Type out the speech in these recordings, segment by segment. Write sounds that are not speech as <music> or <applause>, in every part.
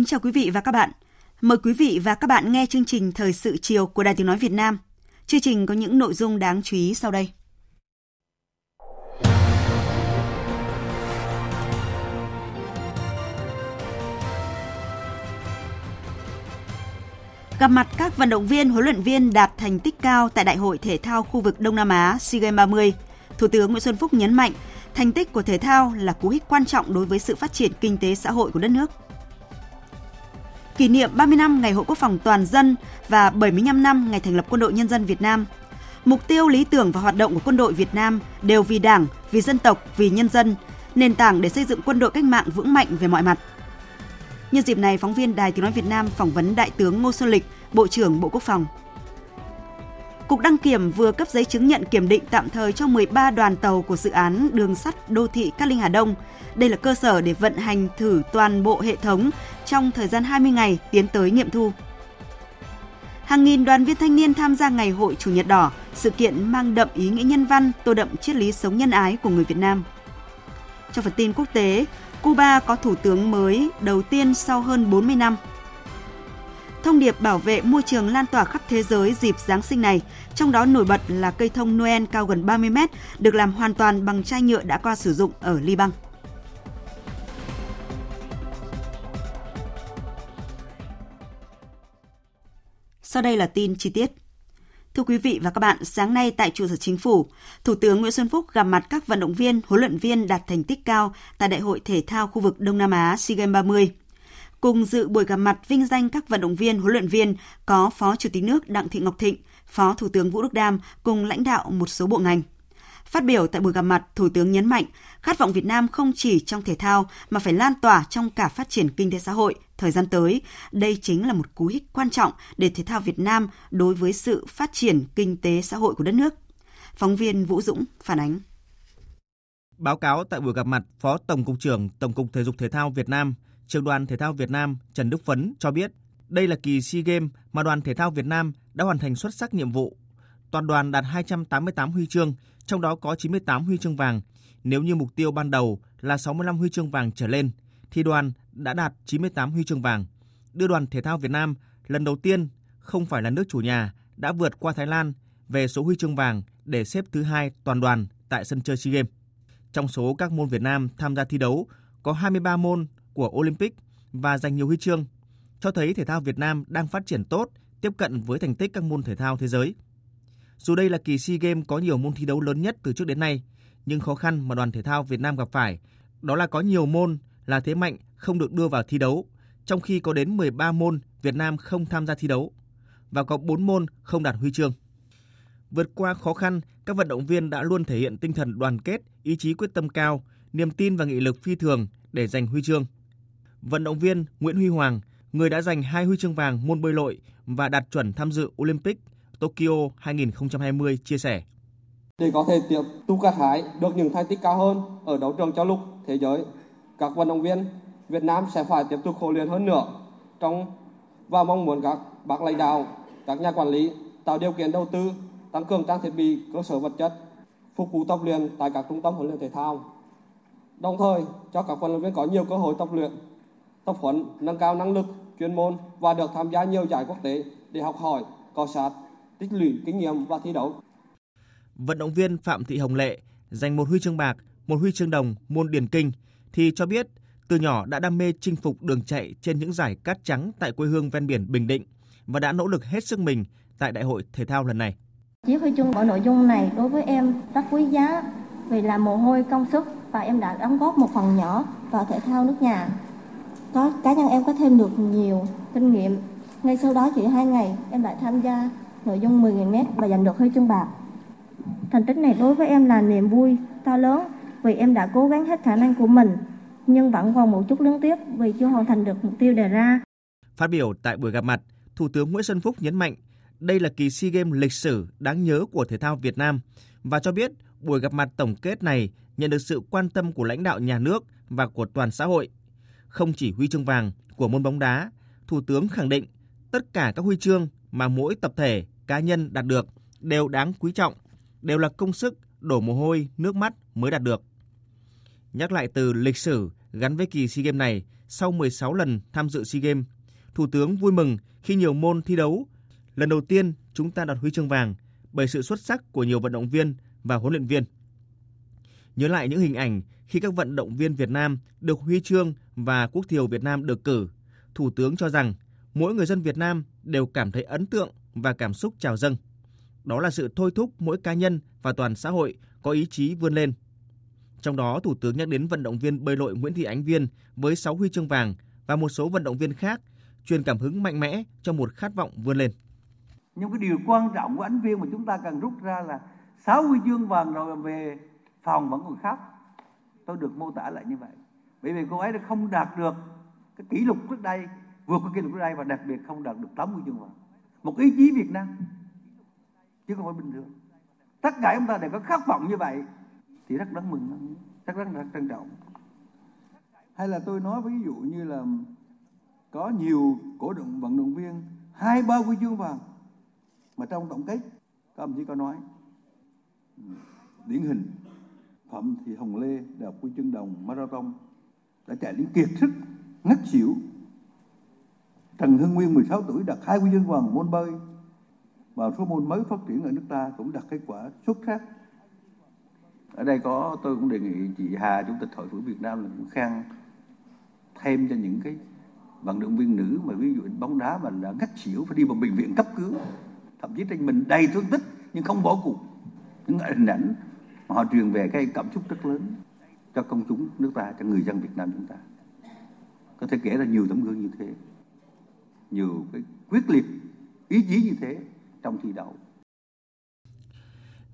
Kính chào quý vị và các bạn. Mời quý vị và các bạn nghe chương trình Thời sự chiều của Đài Tiếng Nói Việt Nam. Chương trình có những nội dung đáng chú ý sau đây. Gặp mặt các vận động viên, huấn luyện viên đạt thành tích cao tại Đại hội Thể thao khu vực Đông Nam Á SEA Games 30, Thủ tướng Nguyễn Xuân Phúc nhấn mạnh thành tích của thể thao là cú hích quan trọng đối với sự phát triển kinh tế xã hội của đất nước kỷ niệm 30 năm Ngày Hội Quốc phòng toàn dân và 75 năm ngày thành lập Quân đội Nhân dân Việt Nam. Mục tiêu, lý tưởng và hoạt động của quân đội Việt Nam đều vì Đảng, vì dân tộc, vì nhân dân, nền tảng để xây dựng quân đội cách mạng vững mạnh về mọi mặt. Nhân dịp này, phóng viên Đài Tiếng Nói Việt Nam phỏng vấn Đại tướng Ngô Xuân Lịch, Bộ trưởng Bộ Quốc phòng. Cục đăng kiểm vừa cấp giấy chứng nhận kiểm định tạm thời cho 13 đoàn tàu của dự án đường sắt đô thị Cát Linh Hà Đông. Đây là cơ sở để vận hành thử toàn bộ hệ thống trong thời gian 20 ngày tiến tới nghiệm thu. Hàng nghìn đoàn viên thanh niên tham gia Ngày hội Chủ nhật đỏ, sự kiện mang đậm ý nghĩa nhân văn, tô đậm triết lý sống nhân ái của người Việt Nam. Trong phần tin quốc tế, Cuba có thủ tướng mới đầu tiên sau hơn 40 năm – Thông điệp bảo vệ môi trường lan tỏa khắp thế giới dịp Giáng sinh này, trong đó nổi bật là cây thông Noel cao gần 30 mét được làm hoàn toàn bằng chai nhựa đã qua sử dụng ở Liban. Sau đây là tin chi tiết. Thưa quý vị và các bạn, sáng nay tại trụ sở chính phủ, Thủ tướng Nguyễn Xuân Phúc gặp mặt các vận động viên, huấn luyện viên đạt thành tích cao tại Đại hội Thể thao khu vực Đông Nam Á SEA Games 30. Cùng dự buổi gặp mặt vinh danh các vận động viên, huấn luyện viên có Phó Chủ tịch nước Đặng Thị Ngọc Thịnh, Phó Thủ tướng Vũ Đức Đam cùng lãnh đạo một số bộ ngành. Phát biểu tại buổi gặp mặt, Thủ tướng nhấn mạnh, khát vọng Việt Nam không chỉ trong thể thao mà phải lan tỏa trong cả phát triển kinh tế xã hội thời gian tới. Đây chính là một cú hích quan trọng để thể thao Việt Nam đối với sự phát triển kinh tế xã hội của đất nước. Phóng viên Vũ Dũng phản ánh. Báo cáo tại buổi gặp mặt, Phó Tổng cục trưởng Tổng cục Thể dục Thể thao Việt Nam Trường đoàn Thể thao Việt Nam Trần Đức Phấn cho biết, đây là kỳ SEA Games mà đoàn thể thao Việt Nam đã hoàn thành xuất sắc nhiệm vụ. Toàn đoàn đạt 288 huy chương, trong đó có 98 huy chương vàng. Nếu như mục tiêu ban đầu là 65 huy chương vàng trở lên, thì đoàn đã đạt 98 huy chương vàng, đưa đoàn thể thao Việt Nam lần đầu tiên không phải là nước chủ nhà đã vượt qua Thái Lan về số huy chương vàng để xếp thứ hai toàn đoàn tại sân chơi SEA Games. Trong số các môn Việt Nam tham gia thi đấu, có 23 môn của Olympic và giành nhiều huy chương, cho thấy thể thao Việt Nam đang phát triển tốt, tiếp cận với thành tích các môn thể thao thế giới. Dù đây là kỳ SEA Games có nhiều môn thi đấu lớn nhất từ trước đến nay, nhưng khó khăn mà đoàn thể thao Việt Nam gặp phải đó là có nhiều môn là thế mạnh không được đưa vào thi đấu, trong khi có đến 13 môn Việt Nam không tham gia thi đấu và có 4 môn không đạt huy chương. Vượt qua khó khăn, các vận động viên đã luôn thể hiện tinh thần đoàn kết, ý chí quyết tâm cao, niềm tin và nghị lực phi thường để giành huy chương vận động viên Nguyễn Huy Hoàng, người đã giành hai huy chương vàng môn bơi lội và đạt chuẩn tham dự Olympic Tokyo 2020 chia sẻ. Để có thể tiếp tục gặt hái được những thành tích cao hơn ở đấu trường châu lục thế giới, các vận động viên Việt Nam sẽ phải tiếp tục khổ luyện hơn nữa trong và mong muốn các bác lãnh đạo, các nhà quản lý tạo điều kiện đầu tư, tăng cường trang thiết bị, cơ sở vật chất, phục vụ tập luyện tại các trung tâm huấn luyện thể thao. Đồng thời cho các vận động viên có nhiều cơ hội tập luyện tập huấn, nâng cao năng lực, chuyên môn và được tham gia nhiều giải quốc tế để học hỏi, cọ sát, tích lũy kinh nghiệm và thi đấu. Vận động viên Phạm Thị Hồng Lệ giành một huy chương bạc, một huy chương đồng môn điền kinh thì cho biết từ nhỏ đã đam mê chinh phục đường chạy trên những giải cát trắng tại quê hương ven biển Bình Định và đã nỗ lực hết sức mình tại đại hội thể thao lần này. Chiếc huy chương mọi nội dung này đối với em rất quý giá vì là mồ hôi công sức và em đã đóng góp một phần nhỏ vào thể thao nước nhà. Có cá nhân em có thêm được nhiều kinh nghiệm. Ngay sau đó chỉ hai ngày em lại tham gia nội dung 10.000 m và giành được huy chương bạc. Thành tích này đối với em là niềm vui to lớn vì em đã cố gắng hết khả năng của mình nhưng vẫn còn một chút luyến tiếc vì chưa hoàn thành được mục tiêu đề ra. Phát biểu tại buổi gặp mặt, Thủ tướng Nguyễn Xuân Phúc nhấn mạnh đây là kỳ SEA Games lịch sử đáng nhớ của thể thao Việt Nam và cho biết buổi gặp mặt tổng kết này nhận được sự quan tâm của lãnh đạo nhà nước và của toàn xã hội. Không chỉ huy chương vàng của môn bóng đá, Thủ tướng khẳng định tất cả các huy chương mà mỗi tập thể, cá nhân đạt được đều đáng quý trọng, đều là công sức, đổ mồ hôi, nước mắt mới đạt được. Nhắc lại từ lịch sử gắn với kỳ SEA Games này, sau 16 lần tham dự SEA Games, Thủ tướng vui mừng khi nhiều môn thi đấu lần đầu tiên chúng ta đạt huy chương vàng bởi sự xuất sắc của nhiều vận động viên và huấn luyện viên. Nhớ lại những hình ảnh khi các vận động viên Việt Nam được huy chương và quốc thiều Việt Nam được cử, Thủ tướng cho rằng mỗi người dân Việt Nam đều cảm thấy ấn tượng và cảm xúc trào dâng. Đó là sự thôi thúc mỗi cá nhân và toàn xã hội có ý chí vươn lên. Trong đó, Thủ tướng nhắc đến vận động viên bơi lội Nguyễn Thị Ánh Viên với 6 huy chương vàng và một số vận động viên khác truyền cảm hứng mạnh mẽ cho một khát vọng vươn lên. Nhưng cái điều quan trọng của Ánh Viên mà chúng ta cần rút ra là 6 huy chương vàng rồi về phòng vẫn còn khác Tôi được mô tả lại như vậy. Bởi vì cô ấy đã không đạt được cái kỷ lục trước đây, vượt qua kỷ lục trước đây và đặc biệt không đạt được 8 huy chương vàng. Một ý chí Việt Nam chứ không phải bình thường. Tất cả chúng ta đều có khát vọng như vậy thì rất đáng mừng, rất rất, rất trân trọng. Hay là tôi nói ví dụ như là có nhiều cổ động vận động viên hai ba huy chương vàng mà trong tổng kết các ông chỉ có nói điển hình Phạm Thị Hồng Lê đạt Quy chương đồng marathon đã chạy đến kiệt sức, ngất xỉu. Trần Hưng Nguyên 16 tuổi đạt hai huy chương vàng môn bơi và số môn mới phát triển ở nước ta, cũng đạt kết quả xuất sắc. Ở đây có, tôi cũng đề nghị chị Hà, chủ tịch hội phụ Việt Nam là cũng khen thêm cho những cái vận động viên nữ mà ví dụ bóng đá mà đã ngất xỉu, phải đi vào bệnh viện cấp cứu. Thậm chí trên mình đầy thương tích, nhưng không bỏ cuộc. Những hình ảnh mà họ truyền về cái cảm xúc rất lớn cho công chúng nước ta cho người dân Việt Nam chúng ta có thể kể ra nhiều tấm gương như thế nhiều cái quyết liệt ý chí như thế trong thi đấu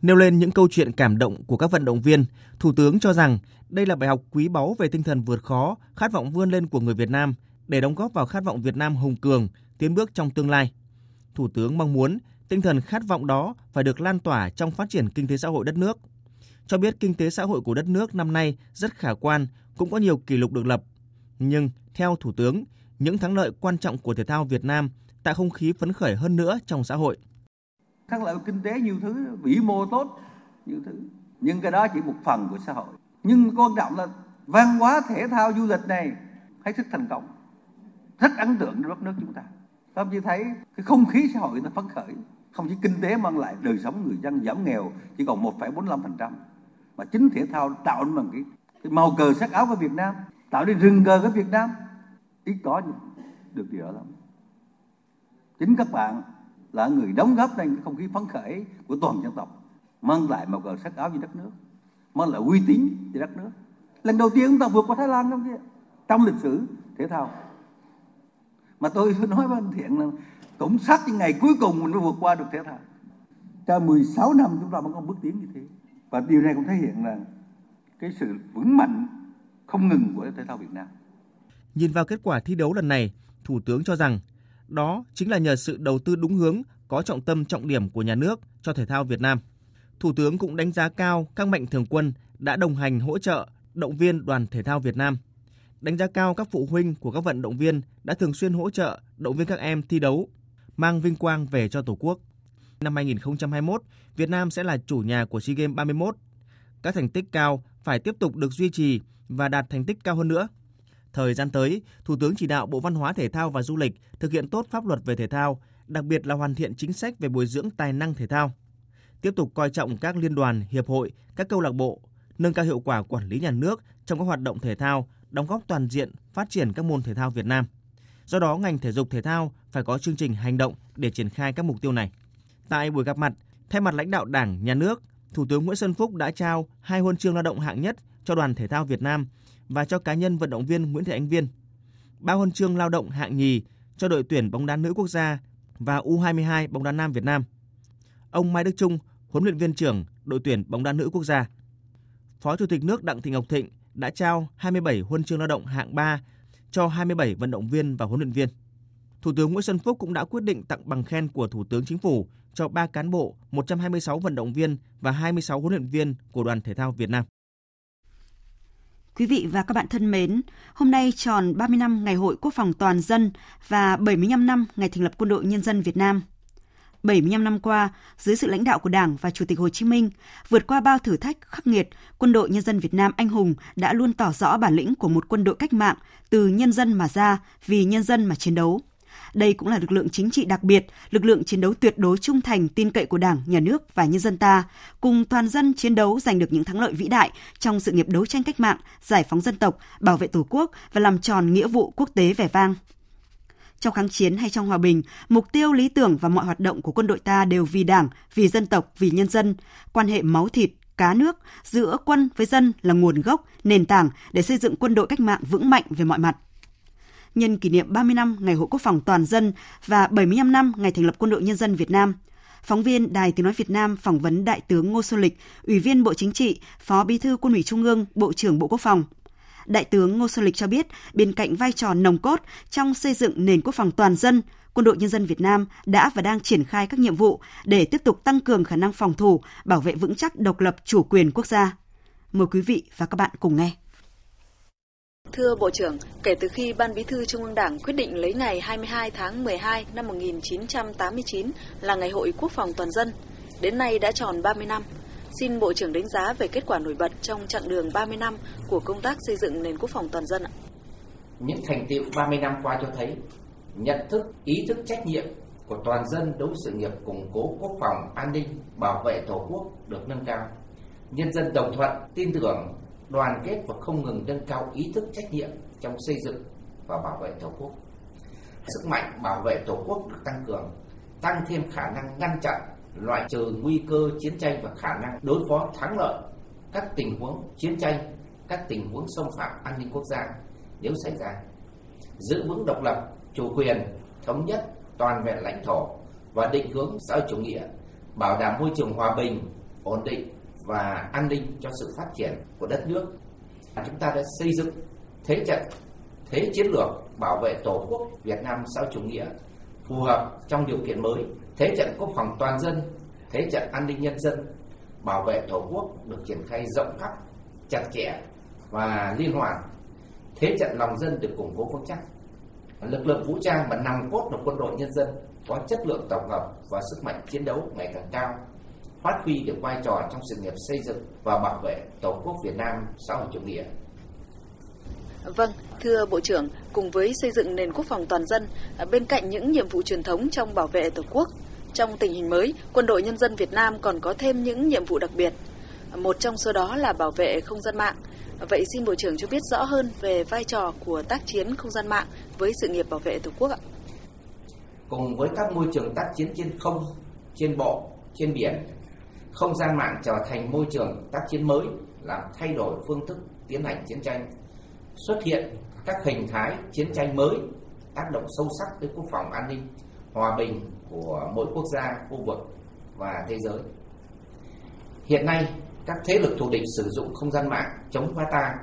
Nêu lên những câu chuyện cảm động của các vận động viên, Thủ tướng cho rằng đây là bài học quý báu về tinh thần vượt khó, khát vọng vươn lên của người Việt Nam để đóng góp vào khát vọng Việt Nam hùng cường, tiến bước trong tương lai. Thủ tướng mong muốn tinh thần khát vọng đó phải được lan tỏa trong phát triển kinh tế xã hội đất nước. Cho biết kinh tế xã hội của đất nước năm nay rất khả quan, cũng có nhiều kỷ lục được lập. Nhưng theo Thủ tướng, những thắng lợi quan trọng của thể thao Việt Nam tạo không khí phấn khởi hơn nữa trong xã hội. Thắng lợi kinh tế nhiều thứ, vĩ mô tốt, nhiều thứ. Nhưng cái đó chỉ một phần của xã hội. Nhưng quan trọng là văn hóa thể thao du lịch này hết sức thành công rất ấn tượng với đất nước chúng ta các ông chỉ thấy cái không khí xã hội nó phấn khởi không chỉ kinh tế mang lại đời sống người dân giảm nghèo chỉ còn 1,45% mà chính thể thao tạo nên bằng cái, cái màu cờ sắc áo của Việt Nam tạo nên rừng cờ của Việt Nam ít có được điều đó lắm chính các bạn là người đóng góp nên cái không khí phấn khởi của toàn dân tộc mang lại màu cờ sắc áo cho đất nước mang lại uy tín cho đất nước. Lần đầu tiên chúng ta vượt qua Thái Lan trong trong lịch sử thể thao. Mà tôi <laughs> nói với anh Thiện là cũng sát những ngày cuối cùng mình mới vượt qua được thể thao. Cho 16 năm chúng ta vẫn có bước tiến như thế và điều này cũng thể hiện là cái sự vững mạnh không ngừng của thể thao Việt Nam. Nhìn vào kết quả thi đấu lần này, Thủ tướng cho rằng đó chính là nhờ sự đầu tư đúng hướng, có trọng tâm trọng điểm của nhà nước cho thể thao Việt Nam. Thủ tướng cũng đánh giá cao các mạnh thường quân đã đồng hành hỗ trợ, động viên đoàn thể thao Việt Nam đánh giá cao các phụ huynh của các vận động viên đã thường xuyên hỗ trợ, động viên các em thi đấu, mang vinh quang về cho Tổ quốc. Năm 2021, Việt Nam sẽ là chủ nhà của SEA Games 31. Các thành tích cao phải tiếp tục được duy trì và đạt thành tích cao hơn nữa. Thời gian tới, Thủ tướng chỉ đạo Bộ Văn hóa Thể thao và Du lịch thực hiện tốt pháp luật về thể thao, đặc biệt là hoàn thiện chính sách về bồi dưỡng tài năng thể thao. Tiếp tục coi trọng các liên đoàn, hiệp hội, các câu lạc bộ, nâng cao hiệu quả quản lý nhà nước trong các hoạt động thể thao đóng góp toàn diện phát triển các môn thể thao Việt Nam. Do đó, ngành thể dục thể thao phải có chương trình hành động để triển khai các mục tiêu này. Tại buổi gặp mặt, thay mặt lãnh đạo Đảng, Nhà nước, Thủ tướng Nguyễn Xuân Phúc đã trao hai huân chương lao động hạng nhất cho đoàn thể thao Việt Nam và cho cá nhân vận động viên Nguyễn Thị Ánh Viên. Ba huân chương lao động hạng nhì cho đội tuyển bóng đá nữ quốc gia và U22 bóng đá nam Việt Nam. Ông Mai Đức Trung, huấn luyện viên trưởng đội tuyển bóng đá nữ quốc gia. Phó Chủ tịch nước Đặng Thị Ngọc Thịnh đã trao 27 huân chương lao động hạng 3 cho 27 vận động viên và huấn luyện viên. Thủ tướng Nguyễn Xuân Phúc cũng đã quyết định tặng bằng khen của Thủ tướng Chính phủ cho 3 cán bộ, 126 vận động viên và 26 huấn luyện viên của đoàn thể thao Việt Nam. Quý vị và các bạn thân mến, hôm nay tròn 30 năm Ngày hội Quốc phòng toàn dân và 75 năm ngày thành lập Quân đội Nhân dân Việt Nam. 75 năm qua, dưới sự lãnh đạo của Đảng và Chủ tịch Hồ Chí Minh, vượt qua bao thử thách khắc nghiệt, Quân đội Nhân dân Việt Nam anh hùng đã luôn tỏ rõ bản lĩnh của một quân đội cách mạng từ nhân dân mà ra, vì nhân dân mà chiến đấu. Đây cũng là lực lượng chính trị đặc biệt, lực lượng chiến đấu tuyệt đối trung thành, tin cậy của Đảng, Nhà nước và nhân dân ta, cùng toàn dân chiến đấu giành được những thắng lợi vĩ đại trong sự nghiệp đấu tranh cách mạng, giải phóng dân tộc, bảo vệ Tổ quốc và làm tròn nghĩa vụ quốc tế vẻ vang. Trong kháng chiến hay trong hòa bình, mục tiêu lý tưởng và mọi hoạt động của quân đội ta đều vì Đảng, vì dân tộc, vì nhân dân. Quan hệ máu thịt, cá nước giữa quân với dân là nguồn gốc, nền tảng để xây dựng quân đội cách mạng vững mạnh về mọi mặt nhân kỷ niệm 30 năm Ngày hội Quốc phòng toàn dân và 75 năm ngày thành lập Quân đội Nhân dân Việt Nam. Phóng viên Đài Tiếng Nói Việt Nam phỏng vấn Đại tướng Ngô Xuân Lịch, Ủy viên Bộ Chính trị, Phó Bí thư Quân ủy Trung ương, Bộ trưởng Bộ Quốc phòng. Đại tướng Ngô Xuân Lịch cho biết, bên cạnh vai trò nồng cốt trong xây dựng nền quốc phòng toàn dân, Quân đội Nhân dân Việt Nam đã và đang triển khai các nhiệm vụ để tiếp tục tăng cường khả năng phòng thủ, bảo vệ vững chắc độc lập chủ quyền quốc gia. Mời quý vị và các bạn cùng nghe. Thưa Bộ trưởng, kể từ khi Ban Bí thư Trung ương Đảng quyết định lấy ngày 22 tháng 12 năm 1989 là Ngày hội Quốc phòng toàn dân, đến nay đã tròn 30 năm. Xin Bộ trưởng đánh giá về kết quả nổi bật trong chặng đường 30 năm của công tác xây dựng nền quốc phòng toàn dân ạ. Những thành tiệu 30 năm qua cho thấy nhận thức, ý thức trách nhiệm của toàn dân đối với sự nghiệp củng cố quốc phòng, an ninh, bảo vệ Tổ quốc được nâng cao. Nhân dân đồng thuận, tin tưởng đoàn kết và không ngừng nâng cao ý thức trách nhiệm trong xây dựng và bảo vệ Tổ quốc. Sức mạnh bảo vệ Tổ quốc được tăng cường, tăng thêm khả năng ngăn chặn, loại trừ nguy cơ chiến tranh và khả năng đối phó thắng lợi các tình huống chiến tranh, các tình huống xâm phạm an ninh quốc gia nếu xảy ra. Giữ vững độc lập, chủ quyền, thống nhất, toàn vẹn lãnh thổ và định hướng xã hội chủ nghĩa, bảo đảm môi trường hòa bình, ổn định và an ninh cho sự phát triển của đất nước. Chúng ta đã xây dựng thế trận, thế chiến lược bảo vệ Tổ quốc Việt Nam xã chủ nghĩa phù hợp trong điều kiện mới, thế trận quốc phòng toàn dân, thế trận an ninh nhân dân, bảo vệ Tổ quốc được triển khai rộng khắp, chặt chẽ và liên hoàn. Thế trận lòng dân được củng cố vững chắc. Lực lượng vũ trang và nòng cốt là quân đội nhân dân có chất lượng tổng hợp và sức mạnh chiến đấu ngày càng cao phát huy được vai trò trong sự nghiệp xây dựng và bảo vệ Tổ quốc Việt Nam xã hội chủ nghĩa. Vâng, thưa Bộ trưởng, cùng với xây dựng nền quốc phòng toàn dân, bên cạnh những nhiệm vụ truyền thống trong bảo vệ Tổ quốc, trong tình hình mới, Quân đội Nhân dân Việt Nam còn có thêm những nhiệm vụ đặc biệt. Một trong số đó là bảo vệ không gian mạng. Vậy xin Bộ trưởng cho biết rõ hơn về vai trò của tác chiến không gian mạng với sự nghiệp bảo vệ Tổ quốc ạ. Cùng với các môi trường tác chiến trên không, trên bộ, trên biển không gian mạng trở thành môi trường tác chiến mới, làm thay đổi phương thức tiến hành chiến tranh, xuất hiện các hình thái chiến tranh mới, tác động sâu sắc tới quốc phòng an ninh, hòa bình của mỗi quốc gia, khu vực và thế giới. Hiện nay, các thế lực thù địch sử dụng không gian mạng chống phá ta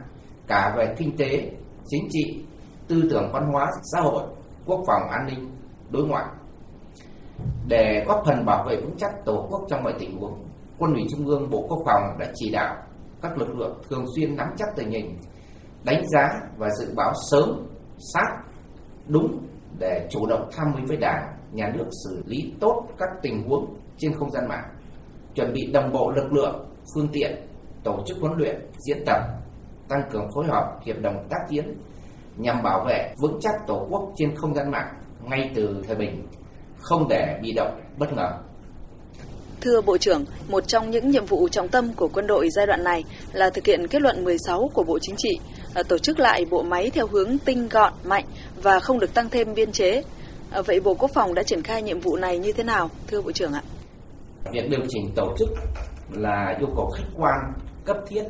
cả về kinh tế, chính trị, tư tưởng văn hóa, xã hội, quốc phòng an ninh, đối ngoại. Để góp phần bảo vệ vững chắc tổ quốc trong mọi tình huống Quân ủy Trung ương Bộ Quốc phòng đã chỉ đạo các lực lượng thường xuyên nắm chắc tình hình, đánh giá và dự báo sớm, sát, đúng để chủ động tham mưu với Đảng, Nhà nước xử lý tốt các tình huống trên không gian mạng, chuẩn bị đồng bộ lực lượng, phương tiện, tổ chức huấn luyện, diễn tập, tăng cường phối hợp, hiệp đồng tác chiến nhằm bảo vệ vững chắc Tổ quốc trên không gian mạng ngay từ thời bình, không để bị động, bất ngờ. Thưa Bộ trưởng, một trong những nhiệm vụ trọng tâm của quân đội giai đoạn này là thực hiện kết luận 16 của Bộ Chính trị, à, tổ chức lại bộ máy theo hướng tinh gọn, mạnh và không được tăng thêm biên chế. À, vậy Bộ Quốc phòng đã triển khai nhiệm vụ này như thế nào, thưa Bộ trưởng ạ? Việc điều chỉnh tổ chức là yêu cầu khách quan, cấp thiết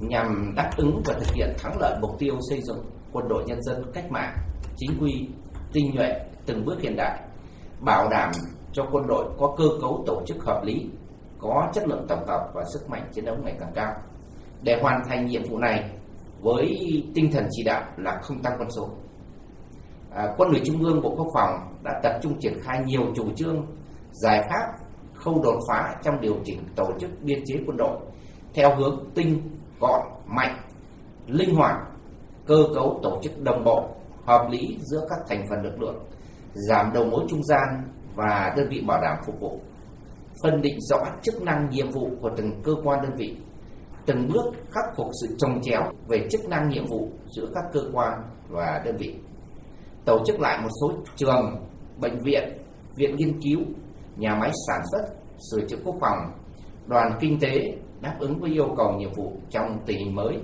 nhằm đáp ứng và thực hiện thắng lợi mục tiêu xây dựng quân đội nhân dân cách mạng, chính quy, tinh nhuệ, từng bước hiện đại, bảo đảm cho quân đội có cơ cấu tổ chức hợp lý, có chất lượng tổng hợp và sức mạnh chiến đấu ngày càng cao. Để hoàn thành nhiệm vụ này với tinh thần chỉ đạo là không tăng quân số. À, quân ủy Trung ương Bộ Quốc phòng đã tập trung triển khai nhiều chủ trương, giải pháp khâu đột phá trong điều chỉnh tổ chức biên chế quân đội theo hướng tinh, gọn, mạnh, linh hoạt, cơ cấu tổ chức đồng bộ, hợp lý giữa các thành phần lực lượng, giảm đầu mối trung gian và đơn vị bảo đảm phục vụ, phân định rõ chức năng nhiệm vụ của từng cơ quan đơn vị, từng bước khắc phục sự trồng chéo về chức năng nhiệm vụ giữa các cơ quan và đơn vị. Tổ chức lại một số trường, bệnh viện, viện nghiên cứu, nhà máy sản xuất, sửa chữa quốc phòng, đoàn kinh tế đáp ứng với yêu cầu nhiệm vụ trong tình hình mới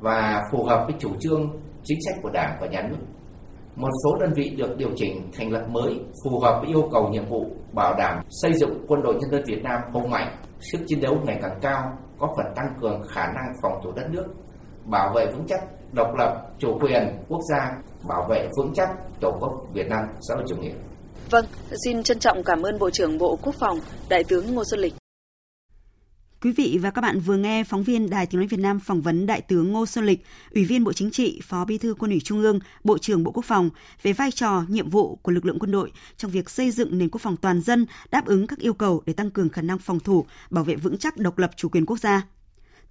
và phù hợp với chủ trương, chính sách của Đảng và Nhà nước. Một số đơn vị được điều chỉnh thành lập mới phù hợp với yêu cầu nhiệm vụ bảo đảm xây dựng quân đội nhân dân Việt Nam hùng mạnh, sức chiến đấu ngày càng cao, có phần tăng cường khả năng phòng thủ đất nước, bảo vệ vững chắc độc lập, chủ quyền quốc gia, bảo vệ vững chắc Tổ quốc Việt Nam xã hội chủ nghĩa. Vâng, xin trân trọng cảm ơn Bộ trưởng Bộ Quốc phòng, Đại tướng Ngô Xuân Lịch. Quý vị và các bạn vừa nghe phóng viên Đài Tiếng nói Việt Nam phỏng vấn Đại tướng Ngô Xuân Lịch, Ủy viên Bộ Chính trị, Phó Bí thư Quân ủy Trung ương, Bộ trưởng Bộ Quốc phòng về vai trò, nhiệm vụ của lực lượng quân đội trong việc xây dựng nền quốc phòng toàn dân, đáp ứng các yêu cầu để tăng cường khả năng phòng thủ, bảo vệ vững chắc độc lập chủ quyền quốc gia.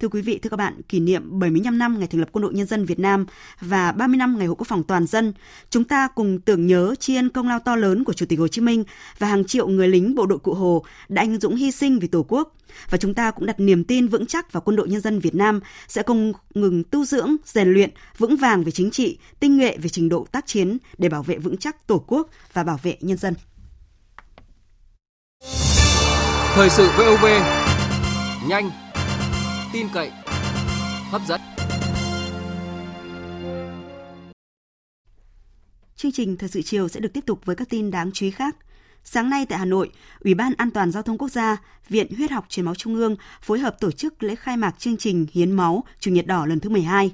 Thưa quý vị, thưa các bạn, kỷ niệm 75 năm ngày thành lập Quân đội Nhân dân Việt Nam và 30 năm ngày Hội Quốc phòng toàn dân, chúng ta cùng tưởng nhớ tri ân công lao to lớn của Chủ tịch Hồ Chí Minh và hàng triệu người lính bộ đội Cụ Hồ đã anh dũng hy sinh vì Tổ quốc. Và chúng ta cũng đặt niềm tin vững chắc vào Quân đội Nhân dân Việt Nam sẽ không ngừng tu dưỡng, rèn luyện, vững vàng về chính trị, tinh nhuệ về trình độ tác chiến để bảo vệ vững chắc Tổ quốc và bảo vệ nhân dân. Thời sự VOV, nhanh, tin cậy, hấp dẫn. Chương trình Thời sự chiều sẽ được tiếp tục với các tin đáng chú ý khác. Sáng nay tại Hà Nội, Ủy ban An toàn Giao thông Quốc gia, Viện Huyết học Truyền máu Trung ương phối hợp tổ chức lễ khai mạc chương trình Hiến máu Chủ nhật đỏ lần thứ 12.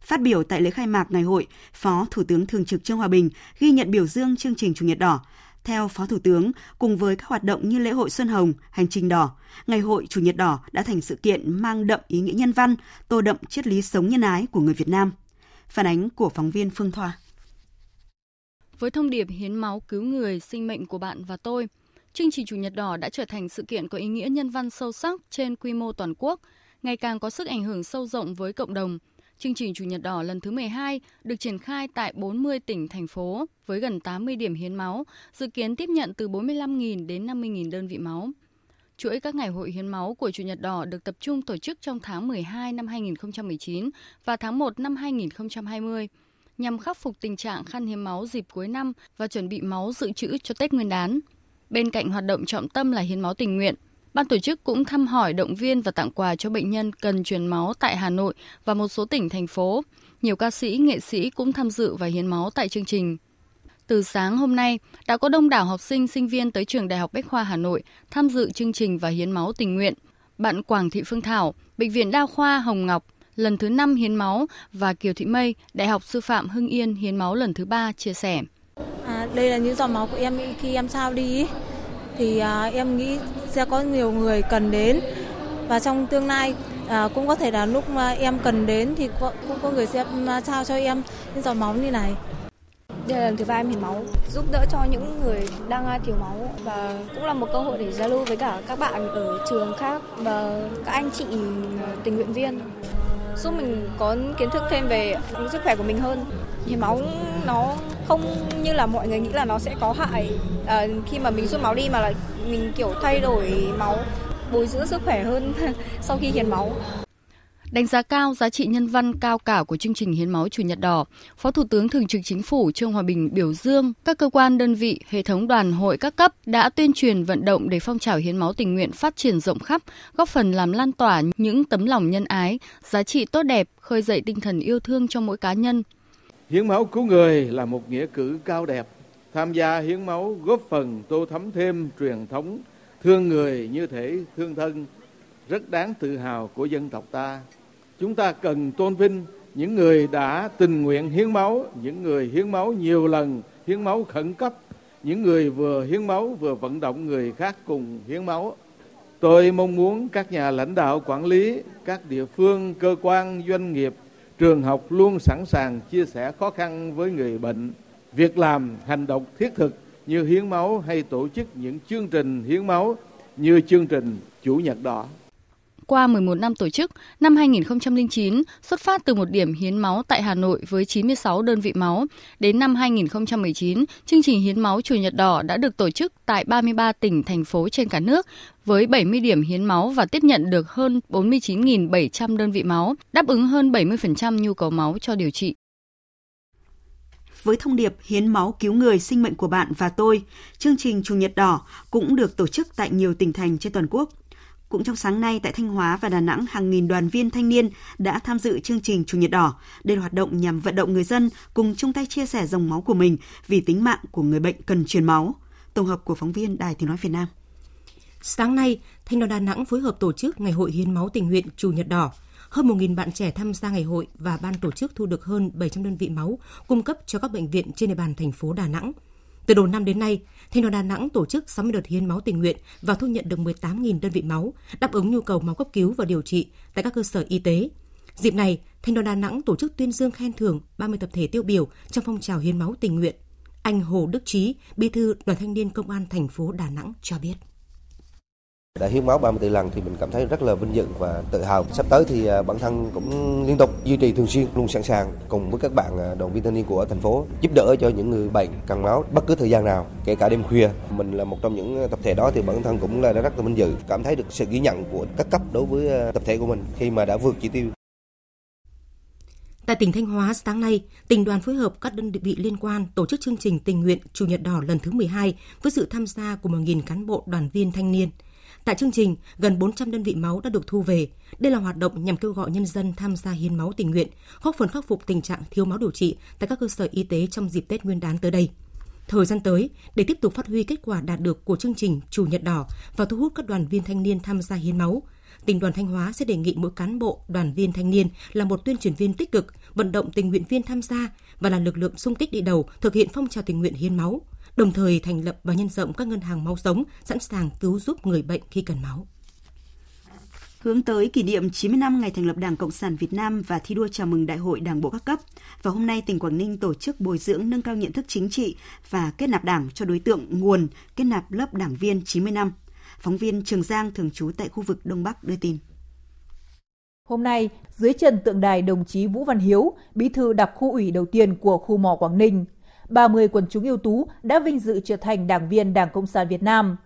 Phát biểu tại lễ khai mạc ngày hội, Phó Thủ tướng Thường trực Trương Hòa Bình ghi nhận biểu dương chương trình Chủ nhật đỏ, theo Phó Thủ tướng, cùng với các hoạt động như lễ hội Xuân Hồng, Hành trình đỏ, Ngày hội Chủ nhật đỏ đã thành sự kiện mang đậm ý nghĩa nhân văn, tô đậm triết lý sống nhân ái của người Việt Nam. Phản ánh của phóng viên Phương Thoa. Với thông điệp hiến máu cứu người, sinh mệnh của bạn và tôi, chương trình Chủ nhật đỏ đã trở thành sự kiện có ý nghĩa nhân văn sâu sắc trên quy mô toàn quốc, ngày càng có sức ảnh hưởng sâu rộng với cộng đồng, Chương trình Chủ nhật đỏ lần thứ 12 được triển khai tại 40 tỉnh, thành phố với gần 80 điểm hiến máu, dự kiến tiếp nhận từ 45.000 đến 50.000 đơn vị máu. Chuỗi các ngày hội hiến máu của Chủ nhật đỏ được tập trung tổ chức trong tháng 12 năm 2019 và tháng 1 năm 2020 nhằm khắc phục tình trạng khan hiếm máu dịp cuối năm và chuẩn bị máu dự trữ cho Tết Nguyên đán. Bên cạnh hoạt động trọng tâm là hiến máu tình nguyện, Ban tổ chức cũng thăm hỏi, động viên và tặng quà cho bệnh nhân cần truyền máu tại Hà Nội và một số tỉnh, thành phố. Nhiều ca sĩ, nghệ sĩ cũng tham dự và hiến máu tại chương trình. Từ sáng hôm nay, đã có đông đảo học sinh, sinh viên tới trường Đại học Bách khoa Hà Nội tham dự chương trình và hiến máu tình nguyện. Bạn Quảng Thị Phương Thảo, Bệnh viện Đa khoa Hồng Ngọc, lần thứ 5 hiến máu và Kiều Thị Mây, Đại học Sư phạm Hưng Yên hiến máu lần thứ 3 chia sẻ. À, đây là những giọt máu của em khi em sao đi thì à, em nghĩ sẽ có nhiều người cần đến và trong tương lai à, cũng có thể là lúc mà em cần đến thì có, cũng có người sẽ à, trao cho em những giọt máu như này. Đây là lần thứ ba em hiến máu, giúp đỡ cho những người đang thiếu máu và cũng là một cơ hội để giao lưu với cả các bạn ở trường khác và các anh chị à, tình nguyện viên giúp mình có kiến thức thêm về sức khỏe của mình hơn. Hiến máu nó không như là mọi người nghĩ là nó sẽ có hại à, khi mà mình rút máu đi mà là mình kiểu thay đổi máu bồi dưỡng sức khỏe hơn <laughs> sau khi hiến máu. Đánh giá cao giá trị nhân văn cao cả của chương trình hiến máu Chủ nhật đỏ, Phó Thủ tướng Thường trực Chính phủ Trương Hòa Bình biểu dương các cơ quan đơn vị, hệ thống đoàn hội các cấp đã tuyên truyền vận động để phong trào hiến máu tình nguyện phát triển rộng khắp, góp phần làm lan tỏa những tấm lòng nhân ái, giá trị tốt đẹp, khơi dậy tinh thần yêu thương cho mỗi cá nhân. Hiến máu cứu người là một nghĩa cử cao đẹp. Tham gia hiến máu góp phần tô thắm thêm truyền thống thương người như thể thương thân, rất đáng tự hào của dân tộc ta Chúng ta cần tôn vinh những người đã tình nguyện hiến máu, những người hiến máu nhiều lần, hiến máu khẩn cấp, những người vừa hiến máu vừa vận động người khác cùng hiến máu. Tôi mong muốn các nhà lãnh đạo quản lý, các địa phương, cơ quan, doanh nghiệp, trường học luôn sẵn sàng chia sẻ khó khăn với người bệnh. Việc làm, hành động thiết thực như hiến máu hay tổ chức những chương trình hiến máu như chương trình Chủ nhật đỏ. Qua 11 năm tổ chức, năm 2009 xuất phát từ một điểm hiến máu tại Hà Nội với 96 đơn vị máu. Đến năm 2019, chương trình hiến máu Chủ nhật đỏ đã được tổ chức tại 33 tỉnh, thành phố trên cả nước với 70 điểm hiến máu và tiếp nhận được hơn 49.700 đơn vị máu, đáp ứng hơn 70% nhu cầu máu cho điều trị với thông điệp hiến máu cứu người sinh mệnh của bạn và tôi, chương trình Chủ nhật đỏ cũng được tổ chức tại nhiều tỉnh thành trên toàn quốc. Cũng trong sáng nay tại Thanh Hóa và Đà Nẵng, hàng nghìn đoàn viên thanh niên đã tham dự chương trình Chủ nhật đỏ. Đây là hoạt động nhằm vận động người dân cùng chung tay chia sẻ dòng máu của mình vì tính mạng của người bệnh cần truyền máu. Tổng hợp của phóng viên Đài Tiếng Nói Việt Nam. Sáng nay, Thanh đoàn Đà Nẵng phối hợp tổ chức Ngày hội hiến máu tình nguyện Chủ nhật đỏ. Hơn 1.000 bạn trẻ tham gia ngày hội và ban tổ chức thu được hơn 700 đơn vị máu cung cấp cho các bệnh viện trên địa bàn thành phố Đà Nẵng. Từ đầu năm đến nay, thành đoàn Đà Nẵng tổ chức 60 đợt hiến máu tình nguyện và thu nhận được 18.000 đơn vị máu, đáp ứng nhu cầu máu cấp cứu và điều trị tại các cơ sở y tế. Dịp này, thành đoàn Đà Nẵng tổ chức tuyên dương khen thưởng 30 tập thể tiêu biểu trong phong trào hiến máu tình nguyện. Anh Hồ Đức Trí, Bí thư Đoàn Thanh niên Công an thành phố Đà Nẵng cho biết. Đã hiến máu 34 lần thì mình cảm thấy rất là vinh dự và tự hào. Sắp tới thì à, bản thân cũng liên tục duy trì thường xuyên, luôn sẵn sàng cùng với các bạn à, đoàn viên thanh niên của thành phố giúp đỡ cho những người bệnh cần máu bất cứ thời gian nào, kể cả đêm khuya. Mình là một trong những tập thể đó thì bản thân cũng là rất là vinh dự, cảm thấy được sự ghi nhận của các cấp đối với à, tập thể của mình khi mà đã vượt chỉ tiêu. Tại tỉnh Thanh Hóa, sáng nay, tỉnh đoàn phối hợp các đơn vị liên quan tổ chức chương trình tình nguyện Chủ nhật đỏ lần thứ 12 với sự tham gia của 1.000 cán bộ đoàn viên thanh niên – Tại chương trình, gần 400 đơn vị máu đã được thu về. Đây là hoạt động nhằm kêu gọi nhân dân tham gia hiến máu tình nguyện, góp phần khắc phục tình trạng thiếu máu điều trị tại các cơ sở y tế trong dịp Tết Nguyên đán tới đây. Thời gian tới, để tiếp tục phát huy kết quả đạt được của chương trình Chủ nhật đỏ và thu hút các đoàn viên thanh niên tham gia hiến máu, tỉnh đoàn Thanh Hóa sẽ đề nghị mỗi cán bộ, đoàn viên thanh niên là một tuyên truyền viên tích cực, vận động tình nguyện viên tham gia và là lực lượng sung kích đi đầu thực hiện phong trào tình nguyện hiến máu, đồng thời thành lập và nhân rộng các ngân hàng máu sống sẵn sàng cứu giúp người bệnh khi cần máu. Hướng tới kỷ niệm 90 năm ngày thành lập Đảng Cộng sản Việt Nam và thi đua chào mừng Đại hội Đảng bộ các cấp, và hôm nay tỉnh Quảng Ninh tổ chức bồi dưỡng nâng cao nhận thức chính trị và kết nạp đảng cho đối tượng nguồn kết nạp lớp đảng viên 90 năm. Phóng viên Trường Giang thường trú tại khu vực Đông Bắc đưa tin. Hôm nay, dưới chân tượng đài đồng chí Vũ Văn Hiếu, bí thư đặc khu ủy đầu tiên của khu mỏ Quảng Ninh, 30 quần chúng ưu tú đã vinh dự trở thành đảng viên Đảng Cộng sản Việt Nam.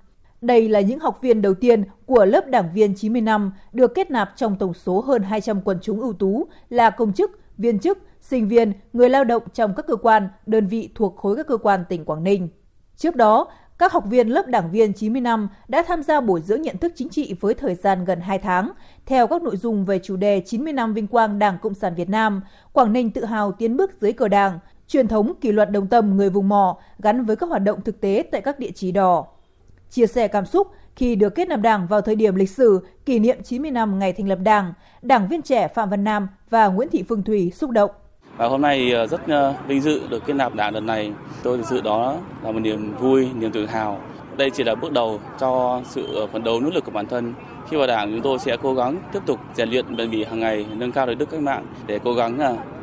Đây là những học viên đầu tiên của lớp đảng viên 90 năm được kết nạp trong tổng số hơn 200 quần chúng ưu tú là công chức, viên chức, sinh viên, người lao động trong các cơ quan, đơn vị thuộc khối các cơ quan tỉnh Quảng Ninh. Trước đó, các học viên lớp đảng viên 90 năm đã tham gia bồi dưỡng nhận thức chính trị với thời gian gần 2 tháng, theo các nội dung về chủ đề 90 năm vinh quang Đảng Cộng sản Việt Nam, Quảng Ninh tự hào tiến bước dưới cờ Đảng, truyền thống kỷ luật đồng tâm người vùng mò gắn với các hoạt động thực tế tại các địa chỉ đỏ. Chia sẻ cảm xúc khi được kết nạp đảng vào thời điểm lịch sử kỷ niệm 90 năm ngày thành lập đảng, đảng viên trẻ Phạm Văn Nam và Nguyễn Thị Phương Thủy xúc động. Và hôm nay ờ, rất ờ, vinh dự được kết nạp đảng lần này. Tôi thực sự đó là một niềm vui, niềm tự hào. Đây chỉ là bước đầu cho sự ờ, phấn đấu nỗ lực của bản thân. Khi vào đảng chúng tôi sẽ cố gắng tiếp tục rèn luyện bền bỉ hàng ngày, nâng cao đời đức cách mạng để cố gắng